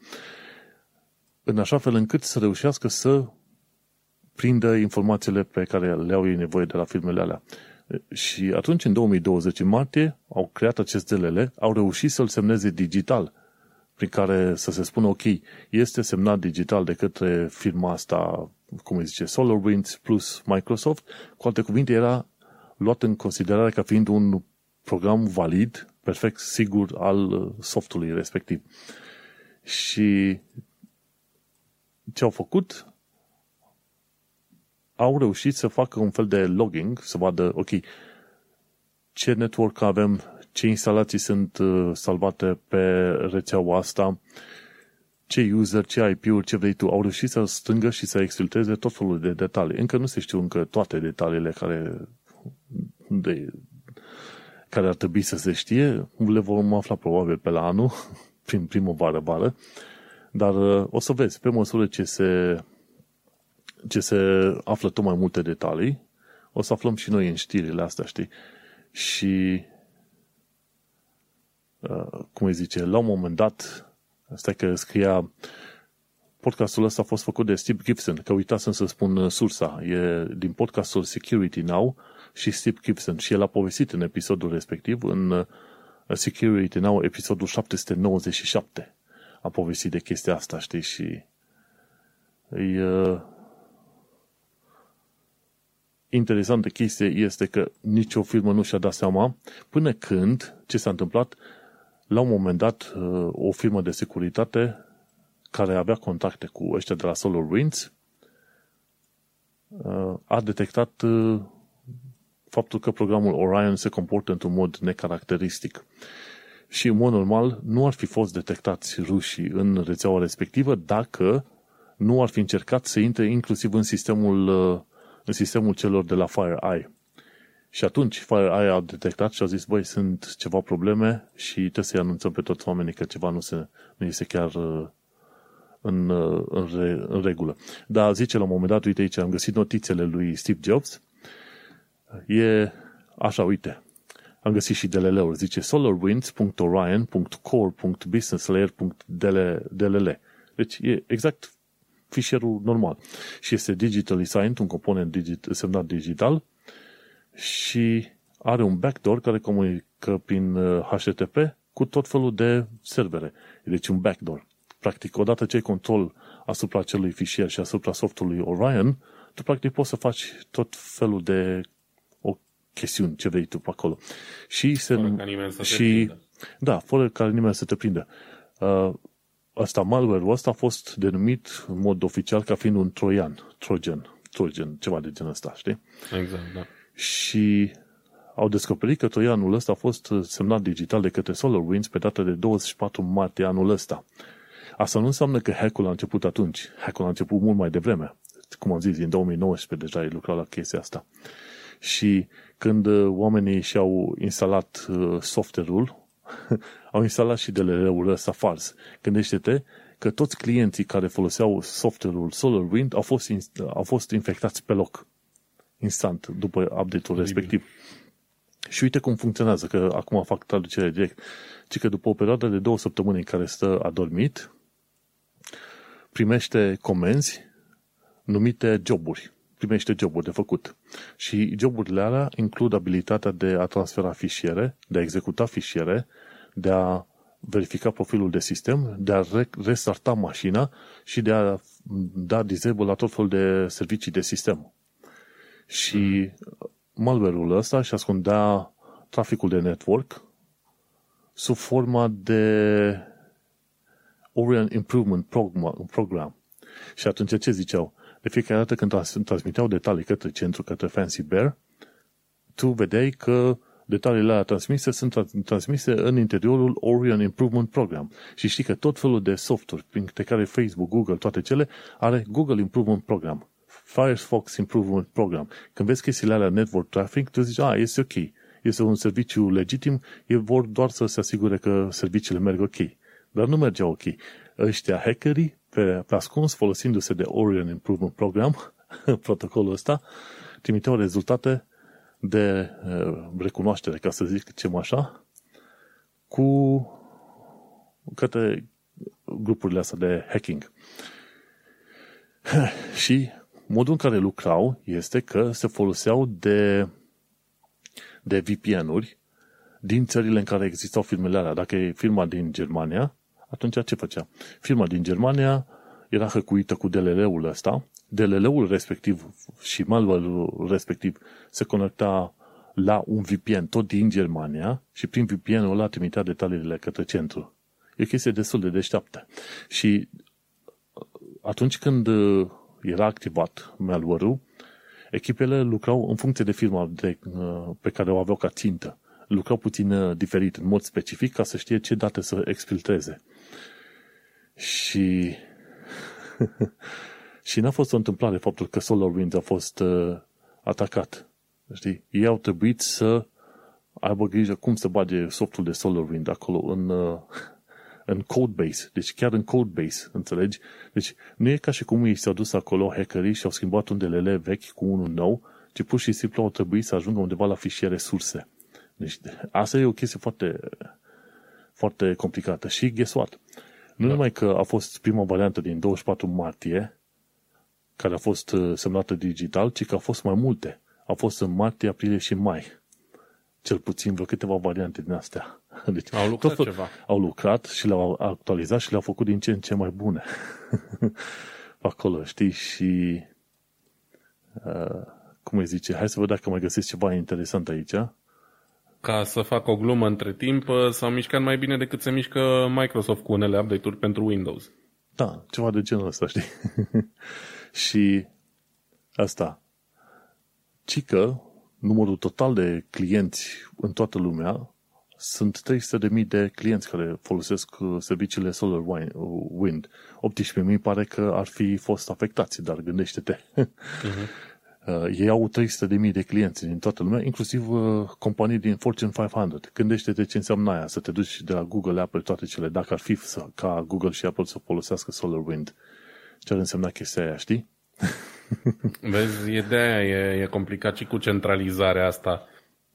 în așa fel încât să reușească să prindă informațiile pe care le au ei nevoie de la filmele alea. Și atunci, în 2020, în martie, au creat acest DLL, au reușit să-l semneze digital, prin care să se spună, ok, este semnat digital de către firma asta, cum îi zice, SolarWinds plus Microsoft. Cu alte cuvinte, era luat în considerare ca fiind un program valid, perfect sigur al uh, softului respectiv. Și ce au făcut? Au reușit să facă un fel de logging, să vadă, ok, ce network avem, ce instalații sunt uh, salvate pe rețeaua asta, ce user, ce IP-uri, ce vrei tu. Au reușit să strângă și să exfiltreze tot felul de detalii. Încă nu se știu încă toate detaliile care de, care ar trebui să se știe, le vom afla probabil pe la anul, (laughs) prin primăvară-vară, dar uh, o să vezi, pe măsură ce se, ce se află tot mai multe detalii, o să aflăm și noi în știrile astea, știi? Și, uh, cum îi zice, la un moment dat, asta că scria podcastul ăsta a fost făcut de Steve Gibson, că uitasem să spun uh, sursa, e din podcastul Security Now, și Steve Gibson și el a povestit în episodul respectiv, în uh, Security Now, episodul 797. A povestit de chestia asta, știi, și e, uh, interesantă chestie este că nicio firmă nu și-a dat seama până când, ce s-a întâmplat, la un moment dat, uh, o firmă de securitate care avea contacte cu ăștia de la SolarWinds a detectat faptul că programul Orion se comportă într-un mod necaracteristic. Și, în mod normal, nu ar fi fost detectați rușii în rețeaua respectivă dacă nu ar fi încercat să intre inclusiv în sistemul, uh, în sistemul celor de la FireEye. Și atunci FireEye a detectat și a zis, băi, sunt ceva probleme și trebuie să-i anunțăm pe toți oamenii că ceva nu, se, nu este chiar uh, în, uh, în, re, în regulă. Dar zice la un moment dat, uite aici, am găsit notițele lui Steve Jobs e așa, uite, am găsit și DLL-ul, zice solarwinds.orion.core.businesslayer.dll Deci e exact fișierul normal. Și este digitally signed, un component digit, semnat digital și are un backdoor care comunică prin HTTP uh, cu tot felul de servere. Deci un backdoor. Practic, odată ce ai control asupra acelui fișier și asupra softului Orion, tu practic poți să faci tot felul de chestiuni, ce vrei tu pe acolo. Și se, fără ca nimeni să și, te prindă. Da, fără ca nimeni să te prindă. Uh, asta, malware-ul ăsta a fost denumit în mod oficial ca fiind un troian, trojan, trojan, ceva de genul ăsta, știi? Exact, da. Și au descoperit că troianul ăsta a fost semnat digital de către SolarWinds pe data de 24 martie anul ăsta. Asta nu înseamnă că hack-ul a început atunci. Hack-ul a început mult mai devreme. Cum am zis, din 2019 deja ai lucrat la chestia asta. Și când uh, oamenii și-au instalat uh, software-ul, (laughs) au instalat și DLL-ul ăsta fals. Gândește-te că toți clienții care foloseau software-ul SolarWind au fost, au fost infectați pe loc, instant, după update-ul respectiv. Și uite cum funcționează, că acum fac traducere direct. Ci că după o perioadă de două săptămâni în care stă adormit, primește comenzi numite joburi primește joburi de făcut. Și joburile alea includ abilitatea de a transfera fișiere, de a executa fișiere, de a verifica profilul de sistem, de a restarta mașina și de a da disable la tot felul de servicii de sistem. Și malware-ul ăsta și ascundea traficul de network sub forma de Orient Improvement Program. Și atunci ce ziceau? De fiecare dată când transmiteau detalii către centru, către Fancy Bear, tu vedeai că detaliile alea transmise sunt transmise în interiorul Orion Improvement Program. Și știi că tot felul de software, printre care Facebook, Google, toate cele, are Google Improvement Program, Firefox Improvement Program. Când vezi chestiile alea network traffic, tu zici, a, este ok, este un serviciu legitim, e vor doar să se asigure că serviciile merg ok. Dar nu mergea ok. Ăștia hackerii, pe, pe ascuns, folosindu-se de Orion Improvement Program, (laughs) protocolul ăsta, trimiteau rezultate de uh, recunoaștere, ca să zic ce așa, cu către grupurile astea de hacking. (laughs) Și modul în care lucrau este că se foloseau de, de VPN-uri din țările în care existau firmele alea. Dacă e firma din Germania, atunci ce făcea? Firma din Germania era hăcuită cu DLL-ul ăsta, DLL-ul respectiv și malware-ul respectiv se conecta la un VPN tot din Germania și prin VPN-ul ăla trimitea detaliile către centru. E o chestie destul de deșteaptă. Și atunci când era activat malware-ul, echipele lucrau în funcție de firma de, pe care o aveau ca țintă. Lucrau puțin diferit, în mod specific, ca să știe ce date să exfiltreze. Și (laughs) și n-a fost o întâmplare faptul că SolarWinds a fost uh, atacat. Știi? Ei au trebuit să aibă grijă cum să bage softul de SolarWinds acolo în, uh, (laughs) în codebase. Deci chiar în codebase, înțelegi? Deci nu e ca și cum ei s-au dus acolo hackerii și au schimbat un DLL vechi cu unul nou, ci pur și simplu au trebuit să ajungă undeva la fișiere surse. Deci asta e o chestie foarte, foarte complicată. Și guess what? Nu da. numai că a fost prima variantă din 24 martie, care a fost uh, semnată digital, ci că au fost mai multe. Au fost în martie, aprilie și mai. Cel puțin vreo câteva variante din astea. (laughs) Deci, au lucrat tot, ceva. Au lucrat și le-au actualizat și le-au făcut din ce în ce mai bune. (laughs) Acolo, știi? Și uh, cum îi zice? Hai să văd dacă mai găsesc ceva interesant aici ca să fac o glumă între timp, uh, s-au mișcat mai bine decât se mișcă Microsoft cu unele update-uri pentru Windows. Da, ceva de genul ăsta, știi? (laughs) și asta. Ci că numărul total de clienți în toată lumea sunt 300.000 de clienți care folosesc uh, serviciile SolarWind. 18.000 pare că ar fi fost afectați, dar gândește-te. Uh-huh. Uh, ei au 300.000 de clienți din toată lumea, inclusiv uh, companii din Fortune 500. Gândește-te ce înseamnă aia, să te duci de la Google, Apple, toate cele, dacă ar fi să, ca Google și Apple să folosească SolarWind. Ce ar însemna chestia aia, știi? (laughs) Vezi, e de aia, e, e complicat și cu centralizarea asta.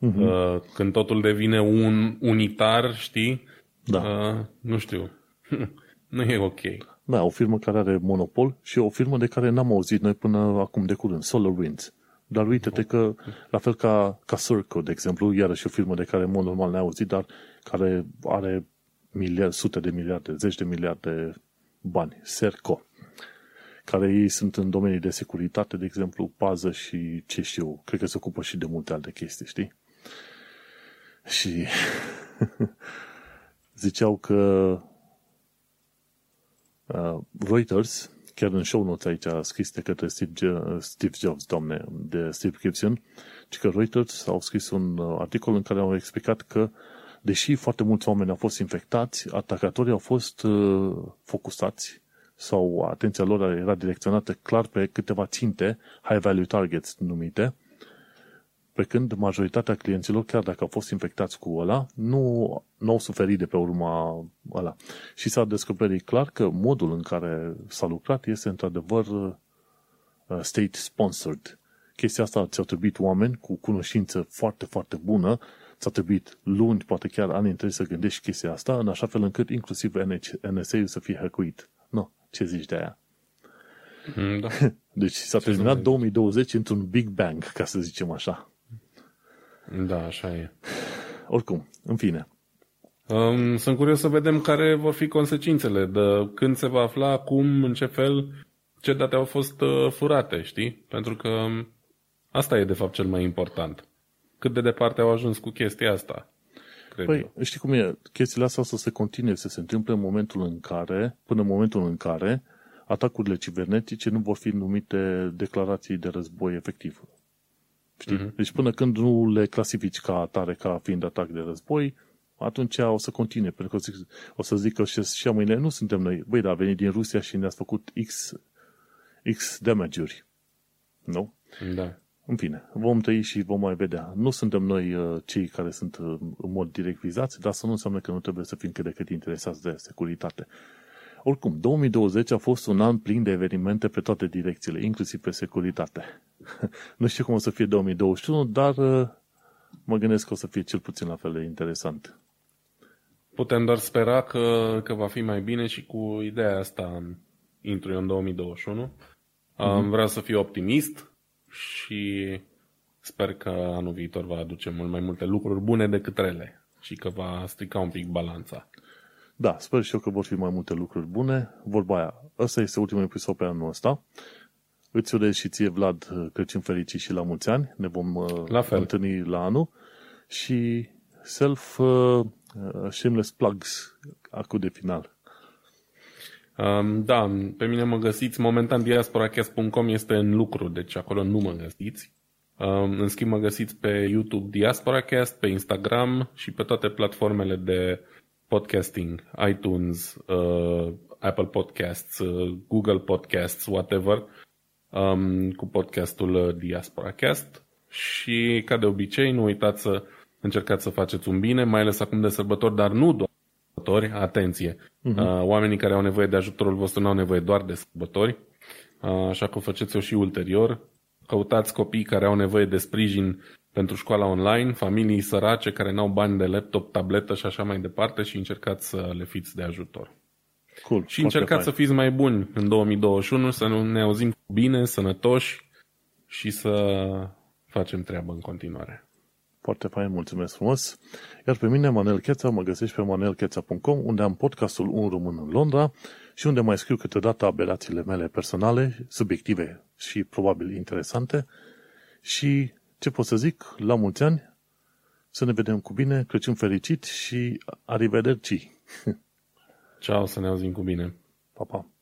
Uh-huh. Când totul devine un unitar, știi? Da. Uh, nu știu. (laughs) nu e ok. Da, o firmă care are monopol și o firmă de care n-am auzit noi până acum de curând, SolarWinds. Dar uite-te că, la fel ca, ca Circo, de exemplu, iarăși o firmă de care în mod normal n-ai auzit, dar care are miliard, sute de miliarde, zeci de miliarde bani, Serco, care ei sunt în domenii de securitate, de exemplu, pază și ce știu, cred că se ocupă și de multe alte chestii, știi? Și (laughs) ziceau că Uh, Reuters, chiar în show notes aici a scris de către Steve, Steve Jobs, doamne, de Steve Gibson, ci că Reuters au scris un uh, articol în care au explicat că deși foarte mulți oameni au fost infectați, atacatorii au fost uh, focusați sau atenția lor era direcționată clar pe câteva ținte, high value targets numite, pe când majoritatea clienților, chiar dacă au fost infectați cu ăla, nu, nu au suferit de pe urma ăla. Și s-a descoperit clar că modul în care s-a lucrat este într-adevăr uh, state-sponsored. Chestia asta ți-au trebuit oameni cu cunoștință foarte, foarte bună, ți-a trebuit luni, poate chiar ani întregi să gândești chestia asta, în așa fel încât inclusiv NSA-ul să fie hăcuit. Nu, ce zici de aia? Mm, da. (laughs) Deci s-a terminat 2020 într-un Big Bang, ca să zicem așa. Da, așa e. Oricum, în fine. Um, sunt curios să vedem care vor fi consecințele, de când se va afla, cum, în ce fel, ce date au fost uh, furate, știi? Pentru că um, asta e de fapt cel mai important. Cât de departe au ajuns cu chestia asta. Cred Păi, eu. știi cum e? Chestiile astea o să se continue să se întâmple în momentul în care, până în momentul în care atacurile cibernetice nu vor fi numite declarații de război efectiv. Știi? Mhm. Deci până când nu le clasifici ca atare, ca fiind atac de război, atunci o să continue, pentru că o să, o să zică și, și mâine, nu suntem noi. Băi, da, a venit din Rusia și ne-ați făcut X, X damage-uri. Nu? Da. În fine, vom trăi și vom mai vedea. Nu suntem noi uh, cei care sunt uh, în mod direct vizați, dar să nu înseamnă că nu trebuie să fim cât de cât interesați de securitate. Oricum, 2020 a fost un an plin de evenimente pe toate direcțiile, inclusiv pe securitate. (laughs) nu știu cum o să fie 2021, dar uh, mă gândesc că o să fie cel puțin la fel de interesant. Putem doar spera că, că va fi mai bine și cu ideea asta intru eu în 2021. Mm-hmm. Vreau să fiu optimist și sper că anul viitor va aduce mult mai multe lucruri bune decât rele și că va strica un pic balanța. Da, sper și eu că vor fi mai multe lucruri bune. Vorba aia, ăsta este ultimul episod pe anul ăsta. Îți urez și ție, Vlad, Crăciun fericit și la mulți ani. Ne vom uh, La fel. întâlni la anul. Și self uh, shameless plugs, acum de final. Um, da, pe mine mă găsiți, momentan diasporacast.com este în lucru, deci acolo nu mă găsiți. Um, în schimb mă găsiți pe YouTube Diasporacast, pe Instagram și pe toate platformele de podcasting, iTunes, uh, Apple Podcasts, uh, Google Podcasts, whatever, um, cu podcastul uh, Diasporacast. Și, ca de obicei, nu uitați să încercați să faceți un bine, mai ales acum de sărbători, dar nu doar sărbători, atenție. Uh-huh. Oamenii care au nevoie de ajutorul vostru nu au nevoie doar de sărbători, Uh, așa că faceți-o și ulterior. Căutați copii care au nevoie de sprijin pentru școala online, familii sărace care n-au bani de laptop, tabletă și așa mai departe și încercați să le fiți de ajutor. Cool. Și încercați să fiți mai buni în 2021, să nu ne auzim bine, sănătoși și să facem treabă în continuare. Foarte fain, mulțumesc frumos. Iar pe mine, Manel Cheța, mă găsești pe manelcheța.com, unde am podcastul Un Român în Londra și unde mai scriu câteodată aberațiile mele personale, subiective și probabil interesante. Și ce pot să zic, la mulți ani, să ne vedem cu bine, Crăciun fericit și arrivederci. (laughs) Ceau, să ne auzim cu bine. Pa, pa!